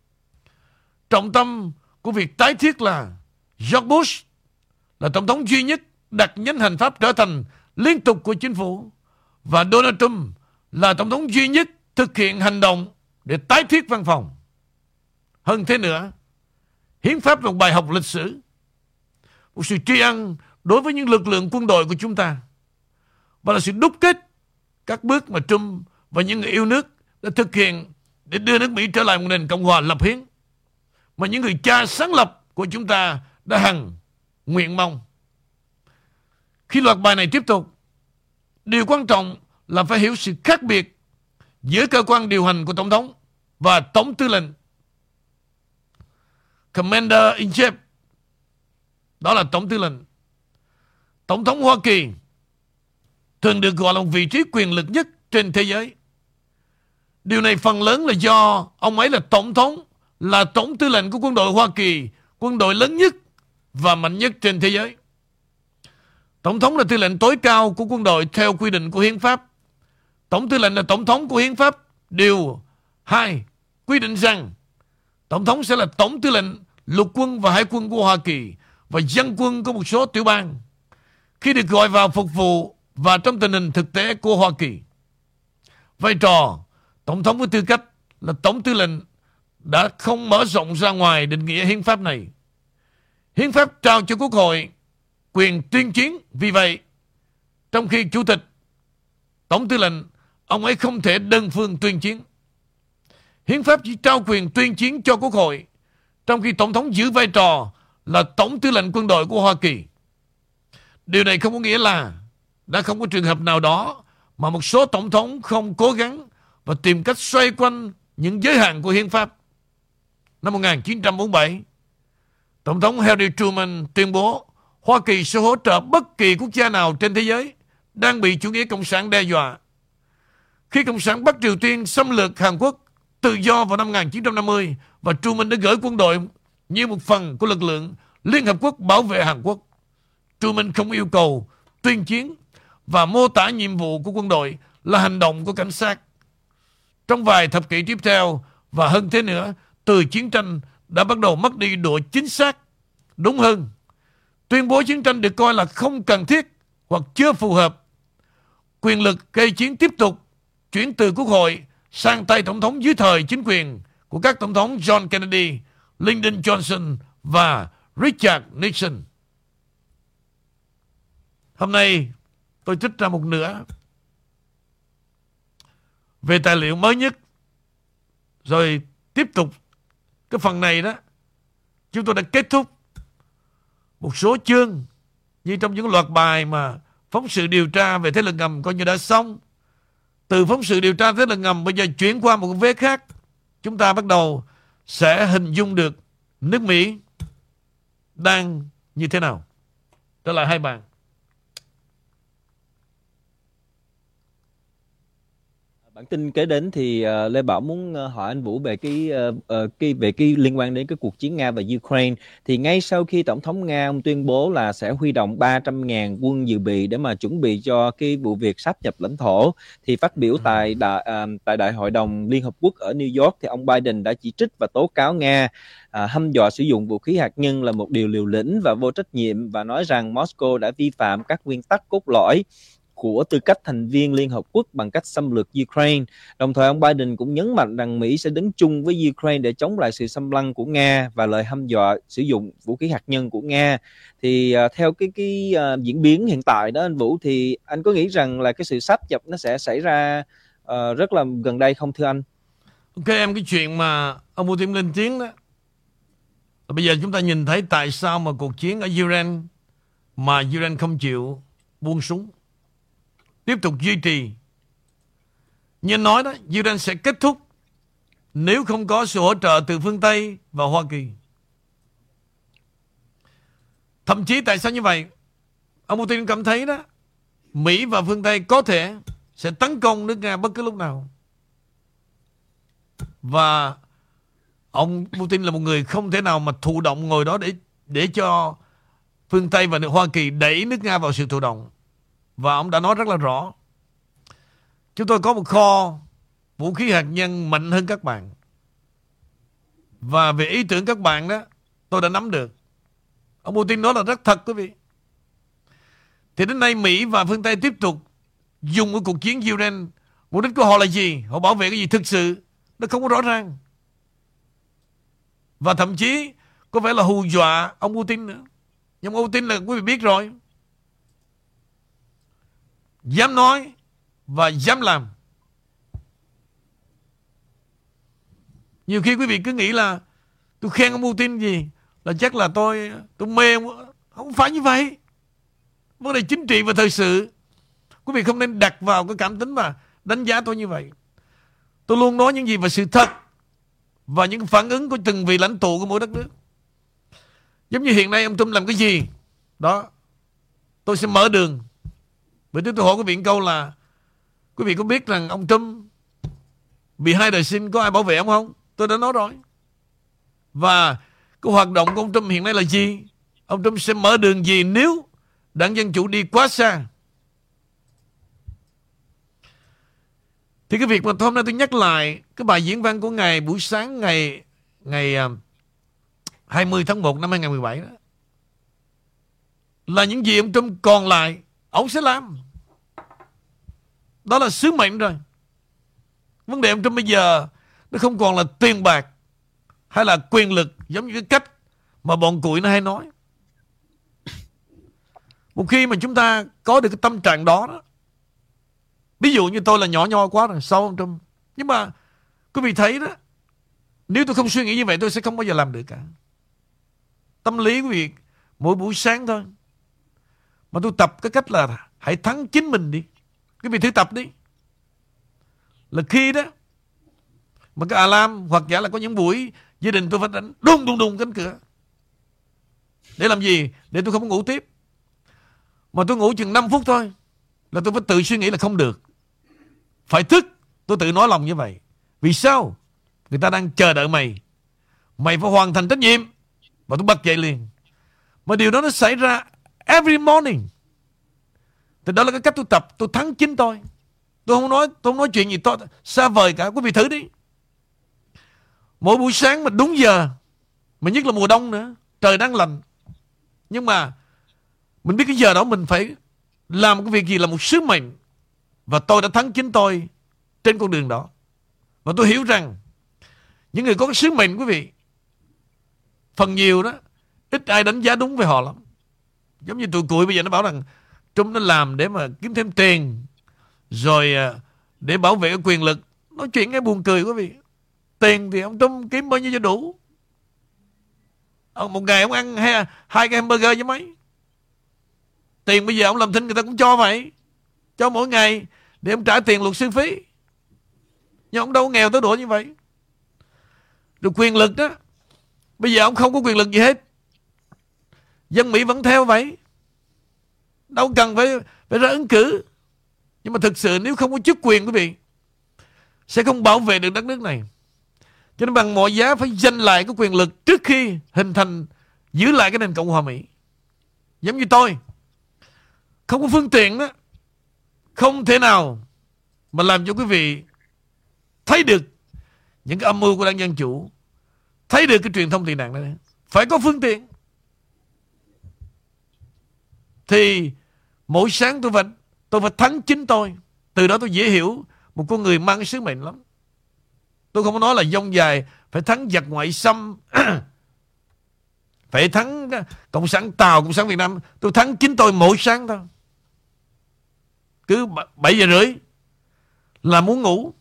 Trọng tâm của việc tái thiết là George Bush là tổng thống duy nhất đặt nhánh hành pháp trở thành liên tục của chính phủ và Donald Trump là tổng thống duy nhất thực hiện hành động để tái thiết văn phòng. Hơn thế nữa, hiến pháp là một bài học lịch sử, một sự tri ân đối với những lực lượng quân đội của chúng ta và là sự đúc kết các bước mà Trump và những người yêu nước đã thực hiện để đưa nước Mỹ trở lại một nền cộng hòa lập hiến mà những người cha sáng lập của chúng ta đã hằng nguyện mong. Khi loạt bài này tiếp tục, điều quan trọng là phải hiểu sự khác biệt giữa cơ quan điều hành của Tổng thống và Tổng tư lệnh. Commander-in-Chief đó là Tổng tư lệnh. Tổng thống Hoa Kỳ thường được gọi là một vị trí quyền lực nhất trên thế giới. Điều này phần lớn là do ông ấy là Tổng thống, là Tổng tư lệnh của quân đội Hoa Kỳ, quân đội lớn nhất và mạnh nhất trên thế giới. Tổng thống là tư lệnh tối cao của quân đội theo quy định của hiến pháp. Tổng tư lệnh là tổng thống của hiến pháp. Điều 2 quy định rằng tổng thống sẽ là tổng tư lệnh lục quân và hải quân của Hoa Kỳ và dân quân của một số tiểu bang khi được gọi vào phục vụ và trong tình hình thực tế của Hoa Kỳ. Vai trò tổng thống với tư cách là tổng tư lệnh đã không mở rộng ra ngoài định nghĩa hiến pháp này. Hiến pháp trao cho Quốc hội quyền tuyên chiến. Vì vậy, trong khi Chủ tịch, Tổng tư lệnh, ông ấy không thể đơn phương tuyên chiến. Hiến pháp chỉ trao quyền tuyên chiến cho Quốc hội, trong khi Tổng thống giữ vai trò là Tổng tư lệnh quân đội của Hoa Kỳ. Điều này không có nghĩa là đã không có trường hợp nào đó mà một số tổng thống không cố gắng và tìm cách xoay quanh những giới hạn của hiến pháp. Năm 1947, Tổng thống Harry Truman tuyên bố Hoa Kỳ sẽ hỗ trợ bất kỳ quốc gia nào trên thế giới đang bị chủ nghĩa cộng sản đe dọa. Khi Cộng sản Bắc Triều Tiên xâm lược Hàn Quốc tự do vào năm 1950 và Truman đã gửi quân đội như một phần của lực lượng Liên Hợp Quốc bảo vệ Hàn Quốc. Truman không yêu cầu tuyên chiến và mô tả nhiệm vụ của quân đội là hành động của cảnh sát. Trong vài thập kỷ tiếp theo và hơn thế nữa, từ chiến tranh đã bắt đầu mất đi độ chính xác. Đúng hơn, tuyên bố chiến tranh được coi là không cần thiết hoặc chưa phù hợp. Quyền lực gây chiến tiếp tục chuyển từ quốc hội sang tay tổng thống dưới thời chính quyền của các tổng thống John Kennedy, Lyndon Johnson và Richard Nixon. Hôm nay tôi trích ra một nửa về tài liệu mới nhất rồi tiếp tục cái phần này đó, chúng tôi đã kết thúc một số chương như trong những loạt bài mà phóng sự điều tra về thế lực ngầm coi như đã xong. Từ phóng sự điều tra thế lực ngầm bây giờ chuyển qua một vế khác, chúng ta bắt đầu sẽ hình dung được nước Mỹ đang như thế nào. Trở lại hai bạn Bản tin kế đến thì uh, Lê Bảo muốn uh, hỏi anh Vũ về cái uh, uh, cái về cái liên quan đến cái cuộc chiến Nga và Ukraine thì ngay sau khi tổng thống Nga ông tuyên bố là sẽ huy động 300.000 quân dự bị để mà chuẩn bị cho cái vụ việc sáp nhập lãnh thổ thì phát biểu ừ. tại đại uh, tại đại hội đồng Liên hợp quốc ở New York thì ông Biden đã chỉ trích và tố cáo Nga à, hăm dọa sử dụng vũ khí hạt nhân là một điều liều lĩnh và vô trách nhiệm và nói rằng Moscow đã vi phạm các nguyên tắc cốt lõi của tư cách thành viên Liên Hợp Quốc bằng cách xâm lược Ukraine. Đồng thời ông Biden cũng nhấn mạnh rằng Mỹ sẽ đứng chung với Ukraine để chống lại sự xâm lăng của Nga và lời hăm dọa sử dụng vũ khí hạt nhân của Nga. Thì uh, theo cái cái uh, diễn biến hiện tại đó anh Vũ thì anh có nghĩ rằng là cái sự sáp nhập nó sẽ xảy ra uh, rất là gần đây không thưa anh? Ok em cái chuyện mà ông Putin lên tiếng đó Bây giờ chúng ta nhìn thấy tại sao mà cuộc chiến ở Iran mà Iran không chịu buông súng. Tiếp tục duy trì. Như nói đó, Iran sẽ kết thúc nếu không có sự hỗ trợ từ phương Tây và Hoa Kỳ. Thậm chí tại sao như vậy? Ông Putin cảm thấy đó, Mỹ và phương Tây có thể sẽ tấn công nước Nga bất cứ lúc nào. Và ông Putin là một người không thể nào mà thụ động ngồi đó để để cho phương Tây và Hoa Kỳ đẩy nước Nga vào sự thụ động. Và ông đã nói rất là rõ. Chúng tôi có một kho vũ khí hạt nhân mạnh hơn các bạn. Và về ý tưởng các bạn đó, tôi đã nắm được. Ông Putin nói là rất thật quý vị. Thì đến nay Mỹ và phương Tây tiếp tục dùng cái cuộc chiến Ukraine. Mục đích của họ là gì? Họ bảo vệ cái gì thực sự? Nó không có rõ ràng. Và thậm chí có vẻ là hù dọa ông Putin nữa. Nhưng ông Putin là quý vị biết rồi. Dám nói và dám làm. Nhiều khi quý vị cứ nghĩ là tôi khen ông Putin gì, là chắc là tôi tôi mê ông. Không phải như vậy. Vấn đề chính trị và thời sự quý vị không nên đặt vào cái cảm tính và đánh giá tôi như vậy. Tôi luôn nói những gì về sự thật và những phản ứng của từng vị lãnh tụ của mỗi đất nước. Giống như hiện nay ông Trump làm cái gì? Đó. Tôi sẽ mở đường. Vậy tôi hỏi quý vị câu là, quý vị có biết rằng ông Trump bị hai đời sinh có ai bảo vệ ông không? Tôi đã nói rồi. Và cái hoạt động của ông Trump hiện nay là gì? Ông Trump sẽ mở đường gì nếu đảng Dân Chủ đi quá xa? Thì cái việc mà hôm nay tôi nhắc lại cái bài diễn văn của ngày buổi sáng ngày ngày à, 20 tháng 1 năm 2017 đó, là những gì ông Trump còn lại ông sẽ làm. Đó là sứ mệnh rồi. Vấn đề ông Trump bây giờ nó không còn là tiền bạc hay là quyền lực giống như cái cách mà bọn cụi nó hay nói. Một khi mà chúng ta có được cái tâm trạng đó, đó Ví dụ như tôi là nhỏ nho quá rồi Sau ông Trump Nhưng mà quý vị thấy đó Nếu tôi không suy nghĩ như vậy tôi sẽ không bao giờ làm được cả Tâm lý quý vị Mỗi buổi sáng thôi mà tôi tập cái cách là Hãy thắng chính mình đi. Cái vị thử tập đi. Là khi đó, Mà cái alarm hoặc giả là có những buổi Gia đình tôi phải đánh đùng đùng đùng cánh cửa. Để làm gì? Để tôi không ngủ tiếp. Mà tôi ngủ chừng 5 phút thôi Là tôi phải tự suy nghĩ là không được. Phải thức, Tôi tự nói lòng như vậy. Vì sao? Người ta đang chờ đợi mày. Mày phải hoàn thành trách nhiệm. Và tôi bật dậy liền. Mà điều đó nó xảy ra every morning. Thì đó là cái cách tôi tập Tôi thắng chính tôi. Tôi không nói, tôi không nói chuyện gì to, xa vời cả. Quý vị thử đi. Mỗi buổi sáng mà đúng giờ, Mà nhất là mùa đông nữa, Trời đang lạnh. Nhưng mà Mình biết cái giờ đó mình phải Làm cái việc gì là một sứ mệnh. Và tôi đã thắng chính tôi trên con đường đó. Và tôi hiểu rằng những người có cái sứ mệnh, quý vị, phần nhiều đó, ít ai đánh giá đúng về họ lắm. Giống như tụi cụi bây giờ nó bảo rằng Trung nó làm để mà kiếm thêm tiền rồi à, để bảo vệ quyền lực. Nói chuyện cái buồn cười quý vị. Tiền thì ông Trung kiếm bao nhiêu cho đủ. Một ngày ông ăn hai, hai cái hamburger với mấy. Tiền bây giờ ông làm thinh người ta cũng cho vậy. Cho mỗi ngày để ông trả tiền luật sư phí nhưng ông đâu nghèo tới độ như vậy được quyền lực đó bây giờ ông không có quyền lực gì hết dân mỹ vẫn theo vậy đâu cần phải phải ra ứng cử nhưng mà thực sự nếu không có chức quyền quý vị sẽ không bảo vệ được đất nước này cho nên bằng mọi giá phải giành lại cái quyền lực trước khi hình thành giữ lại cái nền cộng hòa mỹ giống như tôi không có phương tiện đó không thể nào mà làm cho quý vị thấy được những cái âm mưu của đảng Dân Chủ, thấy được cái truyền thông tị nạn này. Phải có phương tiện. Thì mỗi sáng tôi phải Tôi phải thắng chính tôi. Từ đó tôi dễ hiểu một con người mang cái sứ mệnh lắm. Tôi không có nói là dông dài phải thắng giặc ngoại xâm [clears throat] phải thắng cộng sản Tàu, cộng sản Việt Nam. Tôi thắng chính tôi mỗi sáng thôi. Cứ 7 giờ rưỡi là muốn ngủ.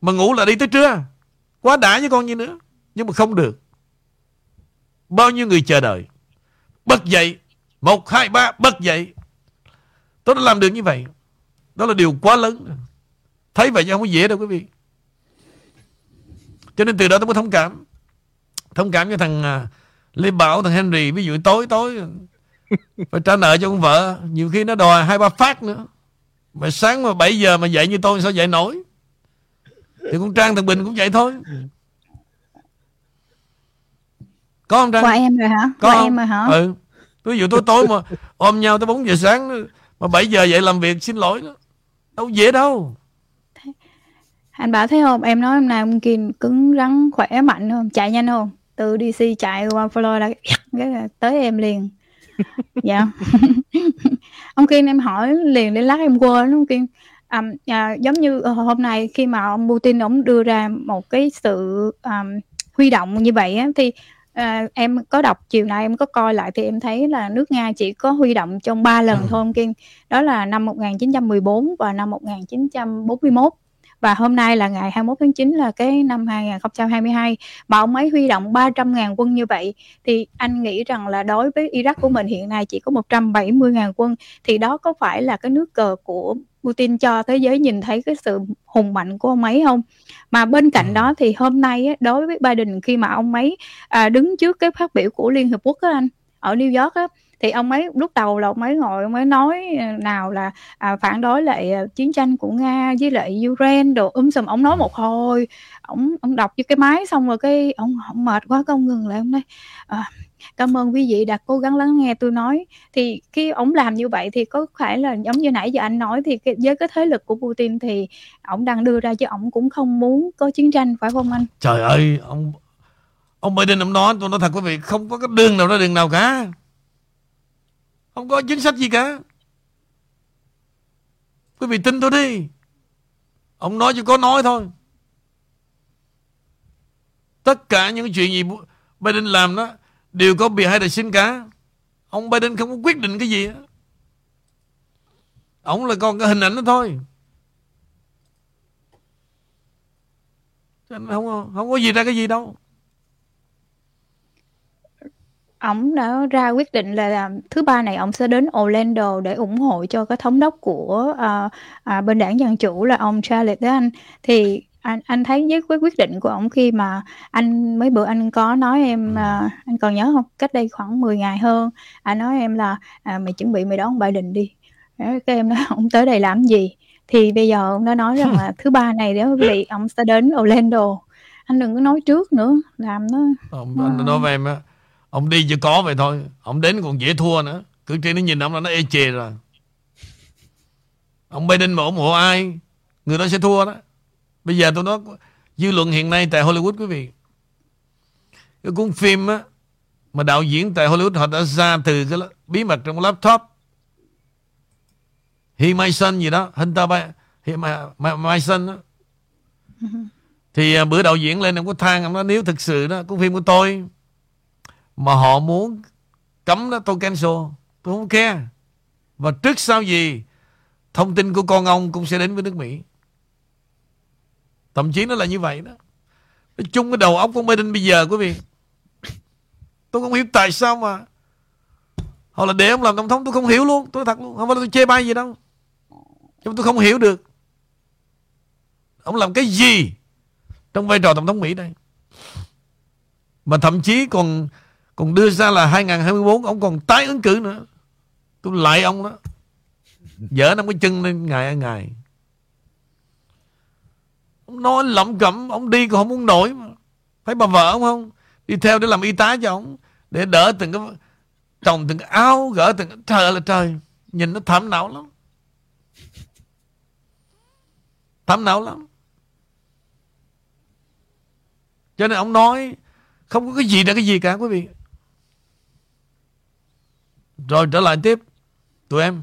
Mà ngủ là đi tới trưa. Quá đã với con như nữa. Nhưng mà không được. Bao nhiêu người chờ đợi. Bật dậy. Một, hai, ba, bật dậy. Tôi đã làm được như vậy. Đó là điều quá lớn. Thấy vậy chứ không có dễ đâu quý vị. Cho nên từ đó tôi mới thông cảm. Thông cảm cho thằng à, Lê Bảo, thằng Henry. Ví dụ tối tối phải trả nợ cho con vợ. Nhiều khi nó đòi hai ba phát nữa. Mà sáng mà 7 giờ mà dậy như tôi sao dậy nổi. Thì con Trang thằng Bình cũng vậy thôi. Có không Trang? Qua em rồi hả? Có Qua không? em rồi hả? Ừ. Ví dụ tối tối mà ôm nhau tới 4 giờ sáng mà 7 giờ dậy làm việc xin lỗi đó. Đâu dễ đâu. Anh bảo thấy không? Em nói hôm nay ông Kim cứng rắn khỏe mạnh không? Chạy nhanh không? Từ DC chạy qua Florida cái là tới em liền. dạ. [laughs] ông Kim em hỏi liền đến lát em quên ông Kim. um, à, giống như ờ, hôm nay khi mà ông Putin ông đưa ra một cái sự um, huy động như vậy á, thì à, em có đọc chiều nay em có coi lại thì em thấy là nước Nga chỉ có huy động trong 3 lần thôi ông Kiên đó là năm 1914 và năm 1941 và hôm nay là ngày 21 tháng 9 là cái năm 2022 mà ông ấy huy động 300.000 quân như vậy thì anh nghĩ rằng là đối với Iraq của mình hiện nay chỉ có 170.000 quân. Thì đó có phải là cái nước cờ của Putin cho thế giới nhìn thấy cái sự hùng mạnh của ông ấy không? Mà bên cạnh đó thì hôm nay á, đối với Biden khi mà ông ấy à, đứng trước cái phát biểu của Liên Hợp Quốc á anh ở New York á thì ông ấy lúc đầu là ông ấy ngồi ông ấy nói ờ, nào là à, phản đối lại ờ, chiến tranh của nga với lại Ukraine đồ um sùm. Ông nói một hồi ông ông đọc với cái máy xong rồi cái ông ông mệt quá cái ông ngừng lại ông nói à, cảm ơn quý vị đã cố gắng lắng nghe tôi nói. Thì khi ông làm như vậy thì có phải là giống như nãy giờ anh nói thì cái, với cái thế lực của Putin thì ông đang đưa ra chứ ông cũng không muốn có chiến tranh phải không anh? Trời ơi, ông ông Biden ông nói, tôi nói thật quý vị, không có cái đường nào ra đường nào cả. Không có chính sách gì cả. Quý vị tin tôi đi. Ông nói chỉ có nói thôi. Tất cả những chuyện gì Biden làm đó đều có bị hai đại xin cả. Ông Biden không có quyết định cái gì. Ông là còn cái hình ảnh đó thôi. Cho nên không không có gì ra cái gì đâu ông đã ra quyết định là, là thứ ba này ông sẽ đến Orlando để ủng hộ cho cái thống đốc của à, à, bên đảng dân chủ là ông Charles đó anh. Thì anh anh thấy với cái quyết định của ông khi mà anh mấy bữa anh có nói em à, anh còn nhớ không? Cách đây khoảng 10 ngày hơn anh nói em là à, mày chuẩn bị mày đón Biden đi. Cái em nói [laughs] ông tới đây làm gì? Thì bây giờ ông đã nói rằng là [laughs] thứ ba này nếu vị ông sẽ đến Orlando. Anh đừng có nói trước nữa làm nó Ông, anh nói với em á Ông đi chỉ có vậy thôi. Ông đến còn dễ thua nữa. Cử tri nó nhìn ông là nó ê chề rồi. Ông Biden mà ủng hộ ai Người đó sẽ thua đó. Bây giờ tôi nói Dư luận hiện nay tại Hollywood quý vị. Cái cuốn phim á Mà đạo diễn tại Hollywood họ đã ra từ cái bí mật trong laptop. He My Son gì đó Hunter by, He My, my, my Son đó [laughs] Thì à, bữa đạo diễn lên ông có than Ông nói nếu thực sự đó Cuốn phim của tôi mà họ muốn cấm đó tôi cancel. Tôi không care. Và trước sau gì, thông tin của con ông cũng sẽ đến với nước Mỹ. Thậm chí nó là như vậy đó. Nói chung cái đầu óc của Biden bây giờ, quý vị, tôi không hiểu tại sao mà họ là để ông làm tổng thống, tôi không hiểu luôn, tôi thật luôn, không phải là tôi chê bai gì đâu. Nhưng tôi không hiểu được. Ông làm cái gì trong vai trò tổng thống Mỹ đây? Mà thậm chí còn còn đưa ra là 2024 Ông còn tái ứng cử nữa. Tôi lại ông đó. Dở năm cái chân lên ngày ăn ngày. Ông nói lẩm cẩm, Ông đi còn không muốn nổi mà. Thấy bà vợ ông không? Đi theo để làm y tá cho ông, Để đỡ từng cái Trồng từng cái áo, Gỡ từng cái, Trời ơi là trời. Nhìn nó thảm não lắm. Thảm não lắm. Cho nên ông nói, Không có cái gì là cái gì cả, quý vị rồi trở lại tiếp. Tụi em.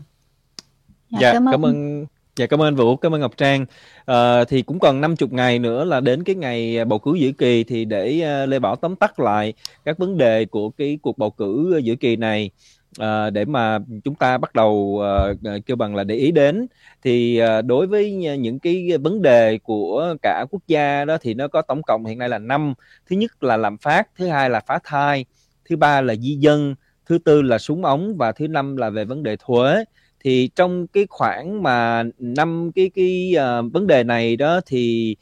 Dạ, dạ cảm ơn. cảm ơn. Dạ cảm ơn Vũ, cảm ơn Ngọc Trang. À, thì cũng còn 50 ngày nữa là đến cái ngày bầu cử giữa kỳ thì để uh, Lê Bảo tóm tắt lại các vấn đề của cái cuộc bầu cử giữa kỳ này. À, để mà chúng ta bắt đầu à, kêu bằng là để ý đến. Thì à, đối với những cái vấn đề của cả quốc gia đó thì nó có tổng cộng hiện nay là năm. Thứ nhất là lạm phát thứ hai là phá thai thứ ba là di dân thứ tư là súng ống và thứ năm là về vấn đề thuế. Thì trong cái khoảng mà năm cái cái uh, vấn đề này đó thì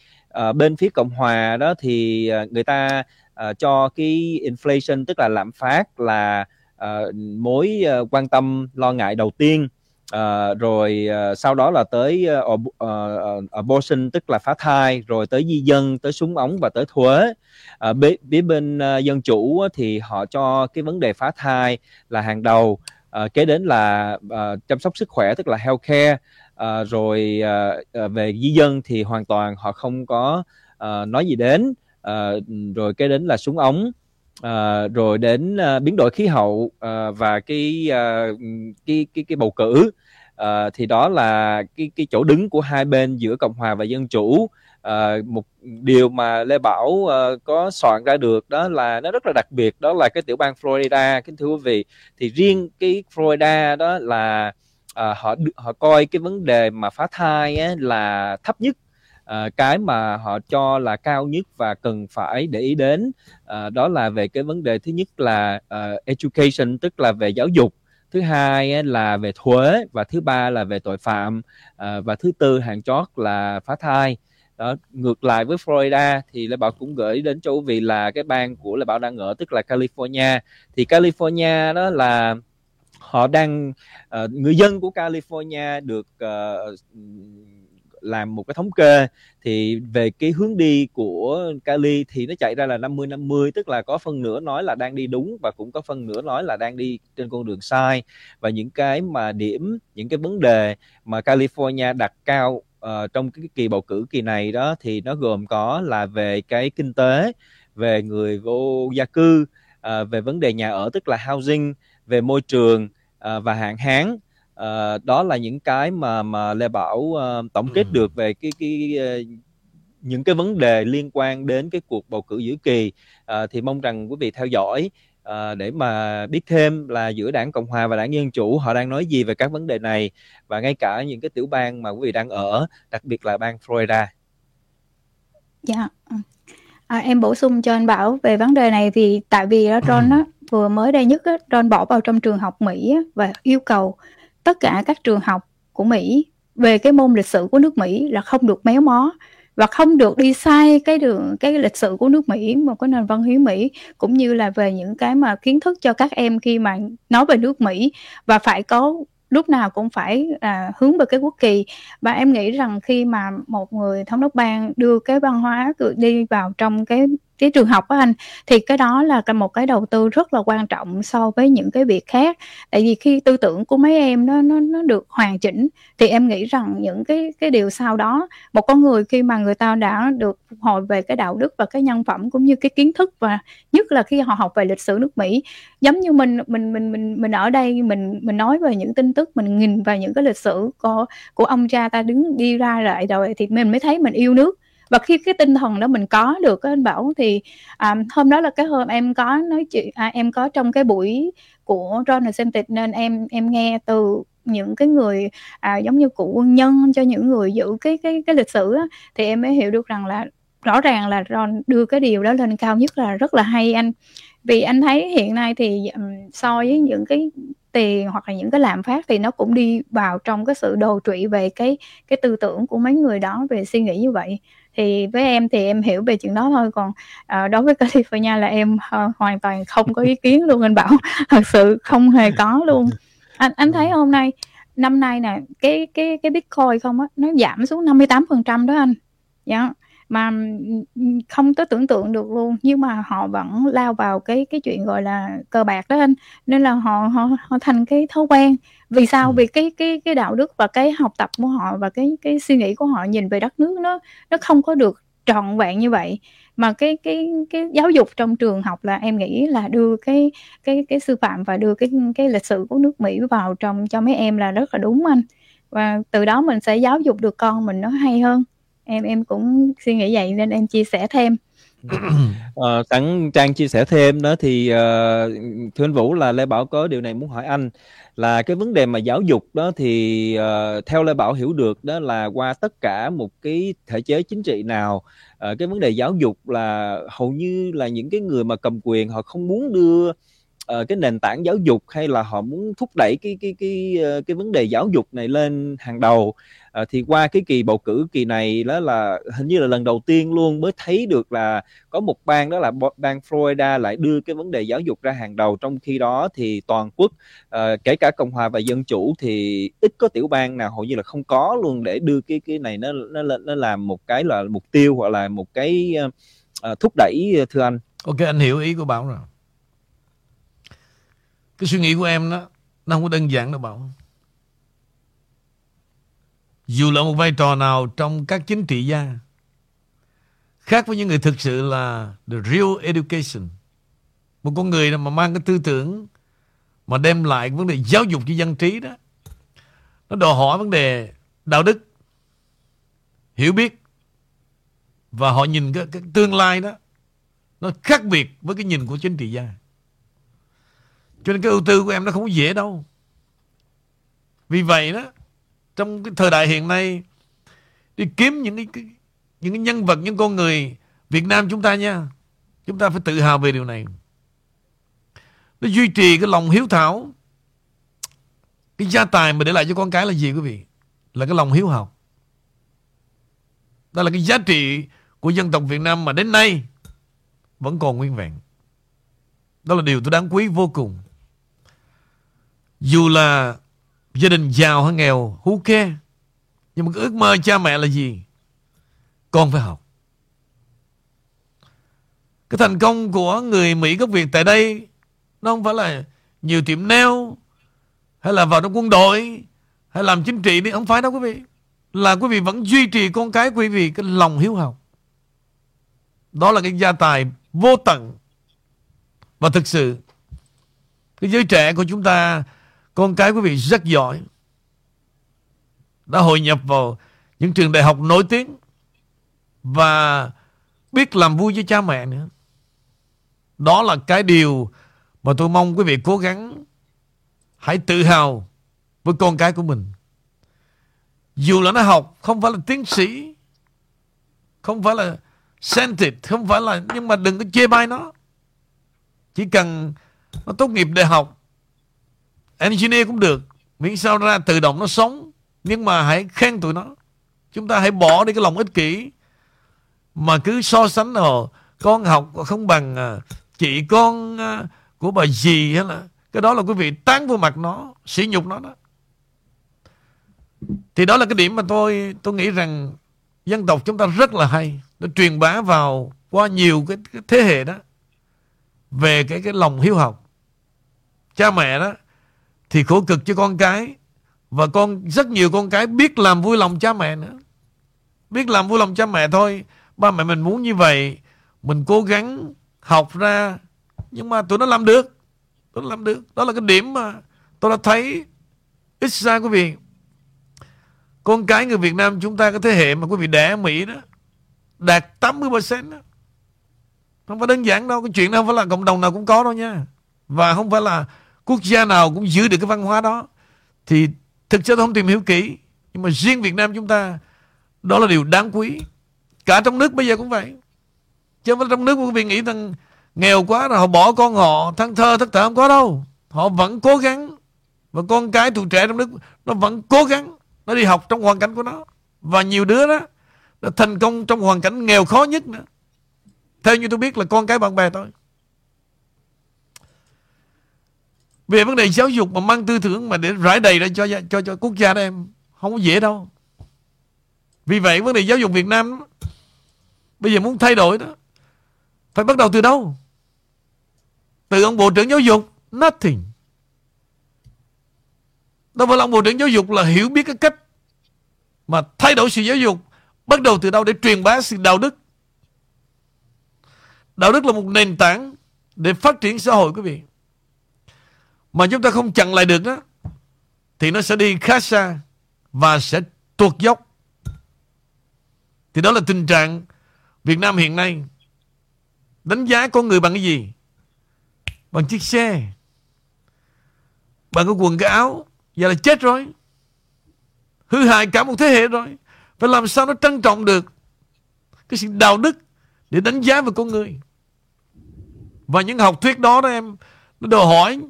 uh, bên phía cộng hòa đó thì uh, người ta uh, cho cái inflation tức là lạm phát là uh, mối uh, quan tâm lo ngại đầu tiên uh, rồi uh, sau đó là tới uh, uh, abortion tức là phá thai rồi tới di dân tới súng ống và tới thuế. Uh, phía bên uh, dân chủ thì họ cho cái vấn đề phá thai là hàng đầu. Uh, kế đến là uh, chăm sóc sức khỏe tức là healthcare. Uh, rồi uh, uh, về di dân thì hoàn toàn họ không có uh, nói gì đến. Uh, rồi kế đến là súng ống à, rồi đến à, biến đổi khí hậu à, và cái, à, cái cái cái bầu cử. À, thì đó là cái cái chỗ đứng của hai bên giữa cộng hòa và dân chủ. À, một điều mà lê bảo à, có soạn ra được đó là nó rất là đặc biệt đó là cái tiểu bang florida. Kính thưa quý vị thì riêng cái florida đó là à, họ họ coi cái vấn đề mà phá thai á, là thấp nhất à, cái mà họ cho là cao nhất và cần phải để ý đến à, đó là về cái vấn đề thứ nhất là uh, education tức là về giáo dục. Thứ hai là về thuế và thứ ba là về tội phạm. À, và thứ tư hàng chót là phá thai. Đó ngược lại với Florida thì Lê Bảo cũng gửi đến cho quý vị là cái bang của Lê Bảo đang ở tức là California. Thì California đó là họ đang uh, người dân của California được uh, làm một cái thống kê thì về cái hướng đi của Cali thì nó chạy ra là 50 50 tức là có phần nửa nói là đang đi đúng và cũng có phần nửa nói là đang đi trên con đường sai. Và những cái mà điểm những cái vấn đề mà California đặt cao uh, trong cái kỳ bầu cử kỳ này đó thì nó gồm có là về cái kinh tế về người vô gia cư uh, về vấn đề nhà ở tức là housing về môi trường uh, và hạn hán uh, đó là những cái mà mà lê bảo uh, tổng kết ừ. được về cái cái uh, những cái vấn đề liên quan đến cái cuộc bầu cử giữa kỳ uh, thì mong rằng quý vị theo dõi uh, để mà biết thêm là giữa đảng cộng hòa và đảng dân chủ họ đang nói gì về các vấn đề này và ngay cả những cái tiểu bang mà quý vị đang ở đặc biệt là bang Florida. Dạ. À, em bổ sung cho anh Bảo về vấn đề này vì tại vì đó Ron đó vừa mới đây nhất đó, Ron bỏ vào trong trường học Mỹ và yêu cầu tất cả các trường học của Mỹ về cái môn lịch sử của nước Mỹ là không được méo mó và không được đi sai cái đường cái lịch sử của nước Mỹ một cái nền văn hiến Mỹ cũng như là về những cái mà kiến thức cho các em khi mà nói về nước Mỹ. Và phải có lúc nào cũng phải à, hướng về cái quốc kỳ. Và em nghĩ rằng khi mà một người thống đốc bang đưa cái văn hóa đi vào trong cái cái trường học á anh, thì cái đó là một cái đầu tư rất là quan trọng so với những cái việc khác. Tại vì khi tư tưởng của mấy em nó nó nó được hoàn chỉnh, thì em nghĩ rằng những cái cái điều sau đó, một con người khi mà người ta đã được hồi về cái đạo đức và cái nhân phẩm cũng như cái kiến thức và nhất là khi họ học về lịch sử nước Mỹ, giống như mình mình mình mình mình ở đây, mình mình nói về những tin tức, mình nhìn vào những cái lịch sử của của ông cha ta đứng đi ra lại rồi thì mình mới thấy mình yêu nước và khi cái tinh thần đó mình có được anh bảo thì à, hôm đó là cái hôm em có nói chuyện à, em có trong cái buổi của Ron DeSantis nên em em nghe từ những cái người à, giống như cụ quân nhân cho những người giữ cái cái cái lịch sử á, thì em mới hiểu được rằng là rõ ràng là Ron đưa cái điều đó lên cao nhất là rất là hay anh. Vì anh thấy hiện nay thì um, so với những cái tiền hoặc là những cái lạm phát thì nó cũng đi vào trong cái sự đồ trụy về cái cái tư tưởng của mấy người đó về suy nghĩ như vậy thì với em thì em hiểu về chuyện đó thôi còn uh, đối với California là em uh, hoàn toàn không có ý kiến luôn anh bảo. [laughs] Thật sự không hề có luôn. Anh anh thấy hôm nay năm nay nè cái cái cái bitcoin không á nó giảm xuống 58% đó anh. Dạ mà không có tưởng tượng được luôn nhưng mà họ vẫn lao vào cái cái chuyện gọi là cờ bạc đó anh. Nên là họ họ họ thành cái thói quen. Vì sao? Ừ. vì cái cái cái đạo đức và cái học tập của họ và cái cái suy nghĩ của họ nhìn về đất nước nó nó không có được trọn vẹn như vậy. Mà cái cái cái giáo dục trong trường học là em nghĩ là đưa cái cái cái sư phạm và đưa cái cái lịch sử của nước Mỹ vào trong cho mấy em là rất là đúng anh. Và từ đó mình sẽ giáo dục được con mình nó hay hơn em em cũng suy nghĩ vậy nên em chia sẻ thêm. À, [clears throat] sẵn trang chia sẻ thêm đó thì uh, thưa anh Vũ là Lê Bảo có điều này muốn hỏi anh. Là cái vấn đề mà giáo dục đó thì uh, theo Lê Bảo hiểu được đó là qua tất cả một cái thể chế chính trị nào uh, cái vấn đề giáo dục là hầu như là những cái người mà cầm quyền họ không muốn đưa uh, cái nền tảng giáo dục hay là họ muốn thúc đẩy cái cái cái ờ, cái vấn đề giáo dục này lên hàng đầu uh, thì qua cái kỳ bầu cử kỳ này đó là hình như là lần đầu tiên luôn mới thấy được là có một bang đó là bang Florida lại đưa cái vấn đề giáo dục ra hàng đầu. Trong khi đó thì toàn quốc uh, kể cả cộng hòa và dân chủ thì ít có tiểu bang nào hầu như là không có luôn để đưa cái cái này nó nó nó làm một cái là mục tiêu hoặc là một cái uh, thúc đẩy thưa anh. Ok anh hiểu ý của bảo rồi cái suy nghĩ của em đó nó không có đơn giản đâu Bảo. Dù là một vai trò nào trong các chính trị gia khác với những người thực sự là the real education một con người mà mang cái tư tưởng mà đem lại vấn đề giáo dục cho dân trí đó nó đòi hỏi vấn đề đạo đức hiểu biết và họ nhìn cái, cái tương lai đó nó khác biệt với cái nhìn của chính trị gia cho nên cái ưu tư của em nó không có dễ đâu. Vì vậy đó, trong cái thời đại hiện nay, đi kiếm những cái, những cái nhân vật, những con người Việt Nam chúng ta nha. Chúng ta phải tự hào về điều này. Nó duy trì cái lòng hiếu thảo. Cái gia tài mà để lại cho con cái là gì quý vị? Là cái lòng hiếu học. Đó là cái giá trị của dân tộc Việt Nam mà đến nay vẫn còn nguyên vẹn. Đó là điều tôi đáng quý vô cùng. Dù là gia đình giàu hay nghèo, who care? Nhưng mà ước mơ cha mẹ là gì? Con phải học. Cái thành công của người Mỹ gốc Việt tại đây nó không phải là nhiều tiệm nail hay là vào trong quân đội hay làm chính trị đi không phải đâu quý vị là quý vị vẫn duy trì con cái quý vị cái lòng hiếu học đó là cái gia tài vô tận và thực sự cái giới trẻ của chúng ta con cái quý vị rất giỏi. Đã hội nhập vào những trường đại học nổi tiếng và biết làm vui với cha mẹ nữa. Đó là cái điều mà tôi mong quý vị cố gắng hãy tự hào với con cái của mình. Dù là nó học không phải là tiến sĩ, không phải là scented, không phải là nhưng mà đừng có chê bai nó. Chỉ cần nó tốt nghiệp đại học engineer cũng được. Miễn sao ra tự động nó sống. Nhưng mà hãy khen tụi nó. Chúng ta hãy bỏ đi cái lòng ích kỷ. Mà cứ so sánh rồi con học không bằng ờ, chị con ờ, của bà gì hay là cái đó là quý vị tán vô mặt nó sỉ nhục nó đó. Thì đó là cái điểm mà tôi tôi nghĩ rằng dân tộc chúng ta rất là hay. Nó truyền bá vào qua nhiều cái, cái thế hệ đó. Về cái cái lòng hiếu học. Cha mẹ đó thì khổ cực cho con cái. Và con, rất nhiều con cái biết làm vui lòng cha mẹ nữa. Biết làm vui lòng cha mẹ thôi. Ba mẹ mình muốn như vậy, mình cố gắng học ra. Nhưng mà tụi nó làm được. Tụi nó làm được. Đó là cái điểm mà tôi đã thấy ít ra quý vị. Con cái người Việt Nam chúng ta, cái thế hệ mà quý vị đẻ ở Mỹ đó, đạt 80% đó. Không phải đơn giản đâu. Cái chuyện đó không phải là cộng đồng nào cũng có đâu nha. Và không phải là quốc gia nào cũng giữ được cái văn hóa đó. Thì thực sự tôi không tìm hiểu kỹ. Nhưng mà riêng Việt Nam chúng ta, đó là điều đáng quý. Cả trong nước bây giờ cũng vậy. Chứ không trong nước quý vị nghĩ rằng nghèo quá rồi họ bỏ con họ, thăng thơ, thất thở không có đâu. Họ vẫn cố gắng. Và con cái tụi trẻ trong nước, nó vẫn cố gắng. Nó đi học trong hoàn cảnh của nó. Và nhiều đứa đó, đã thành công trong hoàn cảnh nghèo khó nhất nữa. Theo như tôi biết là con cái bạn bè thôi. Về vấn đề giáo dục mà mang tư tưởng mà để rải đầy ra cho cho cho quốc gia đó em, không có dễ đâu. Vì vậy vấn đề giáo dục Việt Nam bây giờ muốn thay đổi đó, phải bắt đầu từ đâu? Từ ông bộ trưởng giáo dục, nothing. Đâu phải là ông bộ trưởng giáo dục là hiểu biết cái cách mà thay đổi sự giáo dục, bắt đầu từ đâu để truyền bá sự đạo đức. Đạo đức là một nền tảng để phát triển xã hội quý vị mà chúng ta không chặn lại được đó thì nó sẽ đi khá xa và sẽ tuột dốc. Thì đó là tình trạng Việt Nam hiện nay. Đánh giá con người bằng cái gì? Bằng chiếc xe. Bằng cái quần cái áo. giờ là chết rồi. Hư hại cả một thế hệ rồi. Phải làm sao nó trân trọng được cái sự đạo đức để đánh giá về con người. Và những học thuyết đó đó em, nó đòi hỏi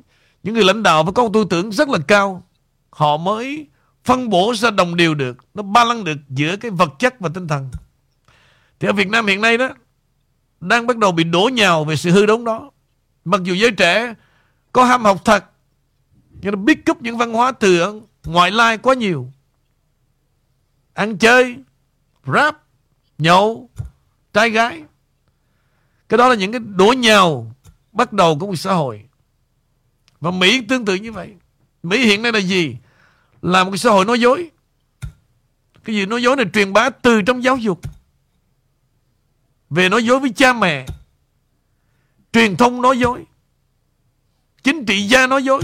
những người lãnh đạo phải có tư tưởng rất là cao. Họ mới phân bổ ra đồng điều được, nó ba lăng được giữa cái vật chất và tinh thần. Thì ở Việt Nam hiện nay đó, đang bắt đầu bị đổ nhào về sự hư đốn đó. Mặc dù giới trẻ có ham học thật, nhưng nó biết cúp những văn hóa từ ngoại lai quá nhiều. Ăn chơi, rap, nhậu, trai gái. Cái đó là những cái đổ nhào bắt đầu của một xã hội. Và Mỹ tương tự như vậy. Mỹ hiện nay là gì? Là một cái xã hội nói dối. Cái gì nói dối này truyền bá từ trong giáo dục. Về nói dối với cha mẹ. Truyền thông nói dối. Chính trị gia nói dối.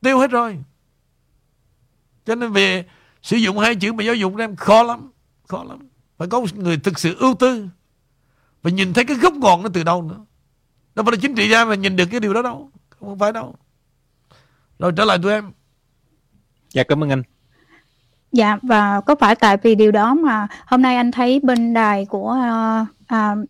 Tiêu hết rồi. Cho nên về sử dụng hai chữ mà giáo dục em khó lắm. Khó lắm. Phải có người thực sự ưu tư. Và nhìn thấy cái gốc ngọn nó từ đâu nữa. Đâu phải là chính trị gia mà nhìn được cái điều đó đâu. Không phải đâu. Rồi trở lại tụi em. Dạ cảm ơn anh. Dạ và có phải tại vì điều đó mà hôm nay anh thấy bên đài của uh, uh,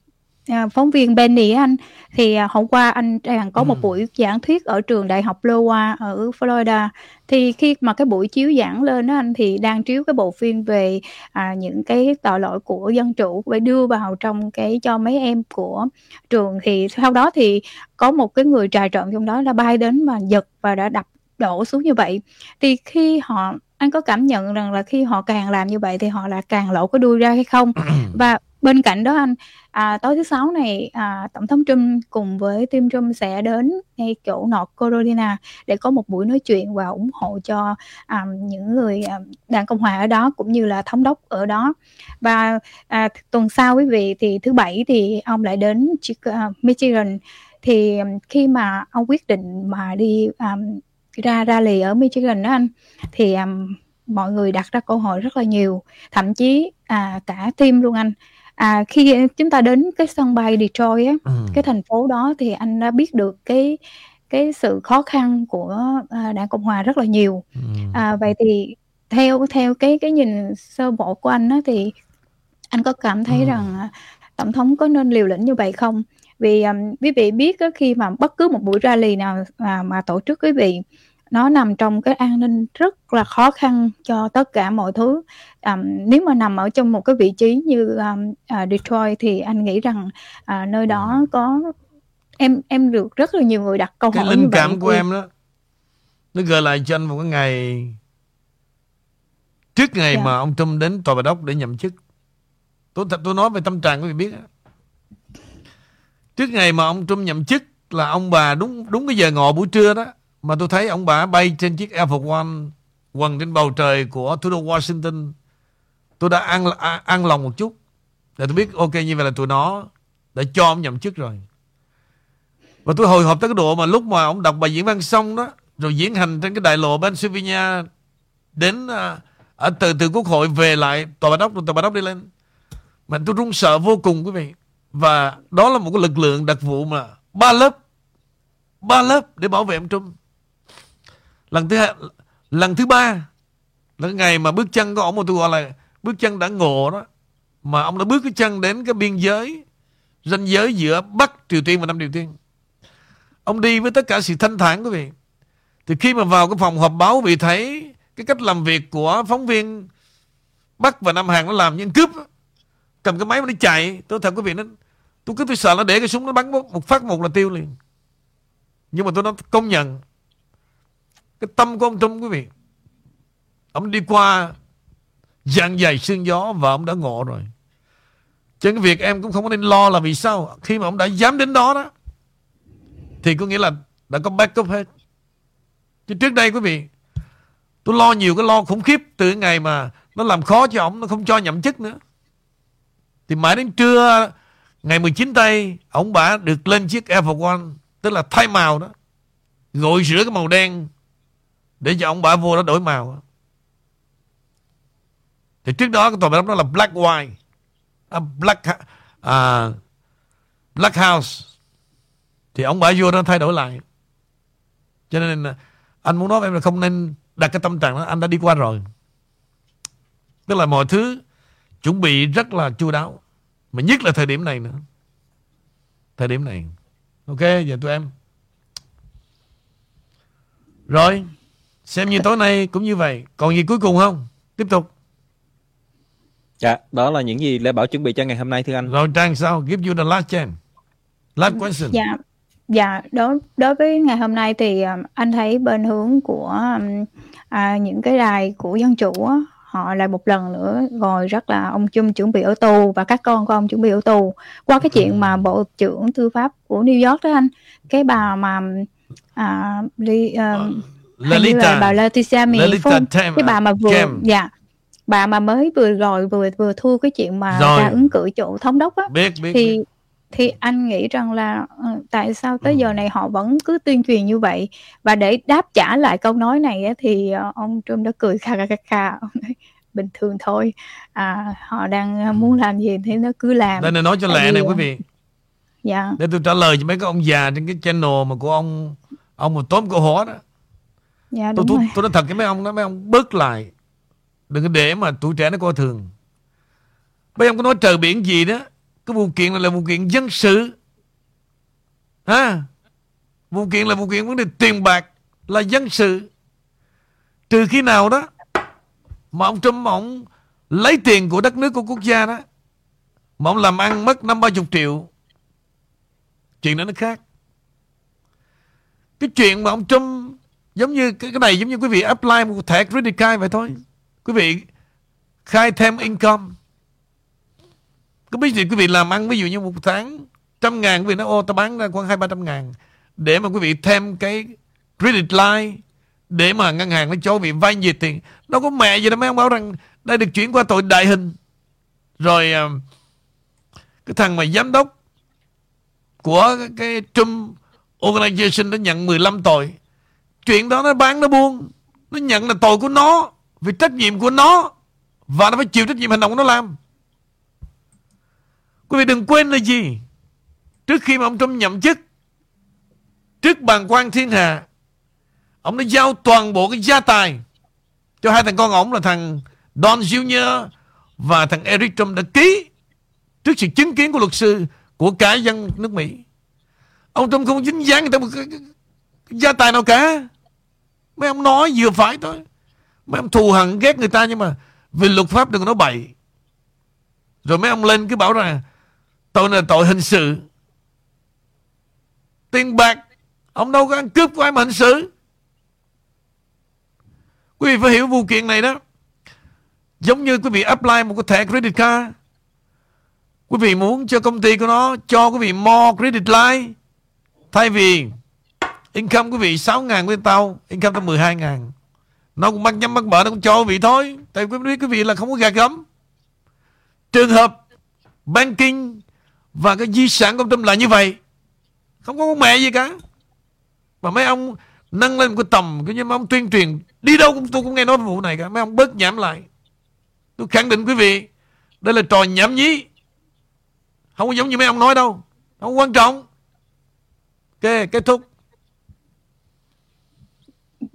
À, phóng viên Benny anh thì à, hôm qua anh đang có một ừ. buổi giảng thuyết ở trường đại học Iowa ở Florida. Thì khi mà cái buổi chiếu giảng lên đó anh thì đang chiếu cái bộ phim về à, những cái tội lỗi của dân chủ phải đưa vào trong cái cho mấy em của trường. Thì sau đó thì có một cái người trà trộn trong đó là bay đến mà giật và đã đập đổ xuống như vậy. Thì khi họ anh có cảm nhận rằng là khi họ càng làm như vậy thì họ là càng lộ cái đuôi ra hay không? [clears throat] Và bên cạnh đó anh à, tối thứ sáu này à, tổng thống Trump cùng với team Trump sẽ đến ngay chỗ North Carolina để có một buổi nói chuyện và ủng hộ cho à, những người à, đảng cộng hòa ở đó cũng như là thống đốc ở đó. Và à, tuần sau quý vị thì thứ bảy thì ông lại đến à, Michigan. Thì à, khi mà ông quyết định mà đi um, ra ra lì ở Michigan đó anh thì um, mọi người đặt ra câu hỏi rất là nhiều. Thậm chí à, cả team luôn anh à khi chúng ta đến cái sân bay Detroit á ừ. cái thành phố đó thì anh đã biết được cái cái sự khó khăn của à, đảng cộng hòa rất là nhiều ừ. à, vậy thì theo theo cái cái nhìn sơ bộ của anh á thì anh có cảm thấy ừ. rằng à, tổng thống có nên liều lĩnh như vậy không vì um, quý vị biết á, khi mà bất cứ một buổi rally nào mà, mà tổ chức quý vị nó nằm trong cái an ninh rất là khó khăn cho tất cả mọi thứ um, nếu mà nằm ở trong một cái vị trí như um, uh, Detroit thì anh nghĩ rằng uh, nơi đó ừ. có em em được rất là nhiều người đặt câu cái hỏi linh cảm của em đó nó gợi lại cho anh một cái ngày trước ngày yeah. Dạ. mà ông Trump đến tòa bạch ốc để nhậm chức tôi thật tôi nói về tâm trạng quý vị biết trước ngày mà ông Trump nhậm chức là ông bà đúng đúng cái giờ ngọ buổi trưa đó mà tôi thấy ông bà bay trên chiếc Air Force One quần trên bầu trời của thủ đô Washington. Tôi đã ăn ăn à, lòng một chút. Để tôi biết ok như vậy là tụi nó đã cho ông nhậm chức rồi. Và tôi hồi hộp tới cái độ mà lúc mà ông đọc bài diễn văn xong đó, rồi diễn hành trên cái đại lộ Pennsylvania đến à, ở từ từ quốc hội về lại tòa bạch ốc rồi tòa bạch ốc đi lên. Mà tôi run sợ vô cùng quý vị. Và đó là một cái lực lượng đặc vụ mà ba lớp ba lớp để bảo vệ ông Trump lần thứ hai, lần thứ ba là ngày mà bước chân của ông mà tôi gọi là bước chân đã ngộ đó mà ông đã bước cái chân đến cái biên giới ranh giới giữa Bắc Triều Tiên và Nam Triều Tiên. Ông đi với tất cả sự thanh thản quý vị. Thì khi mà vào cái phòng họp báo vị thấy cái cách làm việc của phóng viên Bắc và Nam Hàn nó làm như cướp cầm cái máy mà nó chạy. Tôi thật quý vị nó tôi cứ tôi sợ nó để cái súng nó bắn một phát một là tiêu liền. Nhưng mà tôi nó công nhận cái tâm của ông Trump, quý vị. Ông đi qua Dạng dày sương gió Và ông đã ngộ rồi. Cho cái việc em cũng không có nên lo là vì sao. Khi mà ông đã dám đến đó đó, Thì có nghĩa là đã có backup hết. Chứ trước đây, quý vị, Tôi lo nhiều cái lo khủng khiếp Từ ngày mà nó làm khó cho ông Nó không cho nhậm chức nữa. Thì mãi đến trưa, Ngày 19 tây Ông bà được lên chiếc Air Force One, Tức là thay màu đó, Gội rửa cái màu đen để cho ông bà vua nó đổi màu. Thì trước đó cái tòa bạch ốc đó là Black White à, Black à, Black House. Thì ông bà vua nó thay đổi lại. Cho nên anh muốn nói với em là không nên đặt cái tâm trạng đó anh đã đi qua rồi. Tức là mọi thứ chuẩn bị rất là chu đáo. Mà nhất là thời điểm này nữa. Thời điểm này. Ok giờ tụi em. Rồi xem như tối nay cũng như vậy. Còn gì cuối cùng không? Tiếp tục. Dạ đó là những gì lê bảo chuẩn bị cho ngày hôm nay thưa anh. Rồi trang sao give you the last chance. Last question. Dạ dạ đối đối với ngày hôm nay thì um, anh thấy bên hướng của um, à, những cái đài của dân chủ á, họ lại một lần nữa rồi rất là ông Chung chuẩn bị ở tù và các con của ông chuẩn bị ở tù. Qua cái chuyện mà bộ trưởng tư pháp của New York đó anh cái bà mà à, Lee, um, Lalita, bà Leticia Tem, cái bà mà vừa Kem. dạ. Bà mà mới vừa rồi vừa vừa thua cái chuyện mà Rồi. ra ứng cử chỗ thống đốc á. Biết biết, thì biết. thì anh nghĩ rằng là ờ, tại sao tới Ừ. giờ này họ vẫn cứ tuyên truyền như vậy? Và để đáp trả lại câu nói này á, thì ờ, ông Trump đã cười kha kha kha kha. Ông nói bình thường thôi. À, họ đang ờ, muốn làm gì thì nó cứ làm. Đây này nói cho lẹ này ờ, quý vị. dạ. Để tôi trả lời cho mấy cái ông già trên cái channel mà của ông ông một tóm câu hỏi đó dạ tôi tôi, tôi nói thật với mấy ông đó mấy ông bớt lại. Đừng có để mà tuổi trẻ nó coi thường. Mấy ông có nói trời biển gì đó cái vụ kiện này là vụ kiện dân sự. Ha? Vụ kiện là vụ kiện vấn đề tiền bạc là dân sự. Trừ khi nào đó mà ông Trump ông lấy tiền của đất nước của quốc gia đó mà ông làm ăn mất năm ba chục triệu chuyện đó nó khác. Cái chuyện mà ông Trump giống như cái, cái này giống như quý vị apply một thẻ credit card vậy thôi. Quý vị khai thêm income. Có biết gì quý vị làm ăn ví dụ như một tháng trăm ngàn quý vị nói ô ta bán ra khoảng hai ba trăm ngàn. Để mà quý vị thêm cái credit line để mà ngân hàng nó cho quý vị vay nhiều tiền. Nó có mẹ gì đâu mấy ông bảo rằng đây được chuyển qua tội đại hình. Rồi à, cái thằng mà giám đốc của cái, Trump Organization đã nhận 15 tội chuyện đó nó bán nó buông nó nhận là tội của nó vì trách nhiệm của nó và nó phải chịu trách nhiệm hành động của nó làm. Quý vị đừng quên là gì? Trước khi mà ông Trump nhậm chức trước bàn quan thiên hạ ông đã giao toàn bộ cái gia tài cho hai thằng con ổng là thằng Don Jr. và thằng Eric Trump đã ký trước sự chứng kiến của luật sư của cả dân nước Mỹ. Ông Trump không dính dáng người ta một cái, cái, cái gia tài nào cả mấy ông nói vừa phải thôi. Mấy ông thù hận ghét người ta nhưng mà vì luật pháp đừng nói bậy. Rồi mấy ông lên cứ bảo rằng tội này là tội hình sự. Tiền bạc, ông đâu có ăn cướp của ai mà hình sự. Quý vị phải hiểu vụ kiện này đó. Giống như quý vị apply một cái thẻ credit card. Quý vị muốn cho công ty của nó cho quý vị more credit line. Thay vì income quý vị 6 ngàn với tao, income tao 12 ngàn. Nó cũng mắc nhắm mắc mở, nó cũng cho quý vị thôi. Tại quý vị quý vị là không có gạt gấm trường hợp banking và cái di sản công tâm là như vậy. Không có con mẹ gì cả. Mà mấy ông nâng lên một cái tầm cái như mấy ông tuyên truyền, đi đâu cũng tôi cũng nghe nói vụ này cả. Mấy ông bớt nhảm lại. Tôi khẳng định, quý vị, đây là trò nhảm nhí. Không có giống như mấy ông nói đâu. Không quan trọng. Ok kết thúc.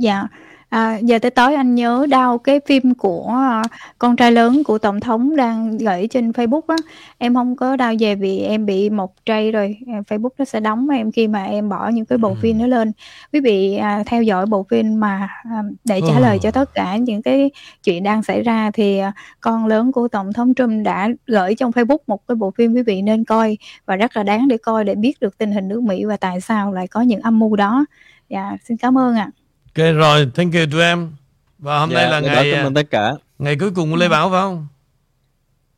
Dạ, à, giờ tới tối anh nhớ đau cái phim của à, con trai lớn của tổng thống đang gửi trên Facebook á. Em không có đau về vì em bị một tray rồi, em- Facebook nó sẽ đóng em khi mà em bỏ những cái bộ Ừ. phim đó lên. Quý vị à, theo dõi bộ phim mà à, để trả lời cho tất cả những cái chuyện đang xảy ra thì à, con lớn của tổng thống Trump đã gửi trong Facebook một cái bộ phim quý vị nên coi và rất là đáng để coi để biết được tình hình nước Mỹ và tại sao lại có những âm mưu đó. Dạ, xin cảm ơn ạ. Ok rồi thank you tụi em và hôm nay là ngày cảm à, ơn tất cả ngày cuối cùng của Lê Bảo phải không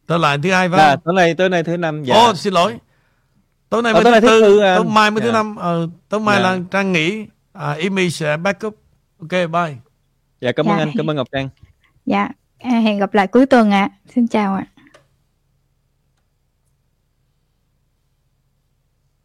tới lại thứ hai phải dạ không tối nay tối nay thứ năm dạ Ô xin lỗi Tối nay Ờ, mới tối thứ nay thứ tư. Tối mai mới thứ Dạ. năm ờ, Tối mai Dạ. là Trang nghỉ à, Amy sẽ back up Ok bye dạ cảm ơn Dạ. anh cảm ơn ngọc trang Dạ, à, hẹn gặp lại cuối tuần ạ. Xin chào ạ.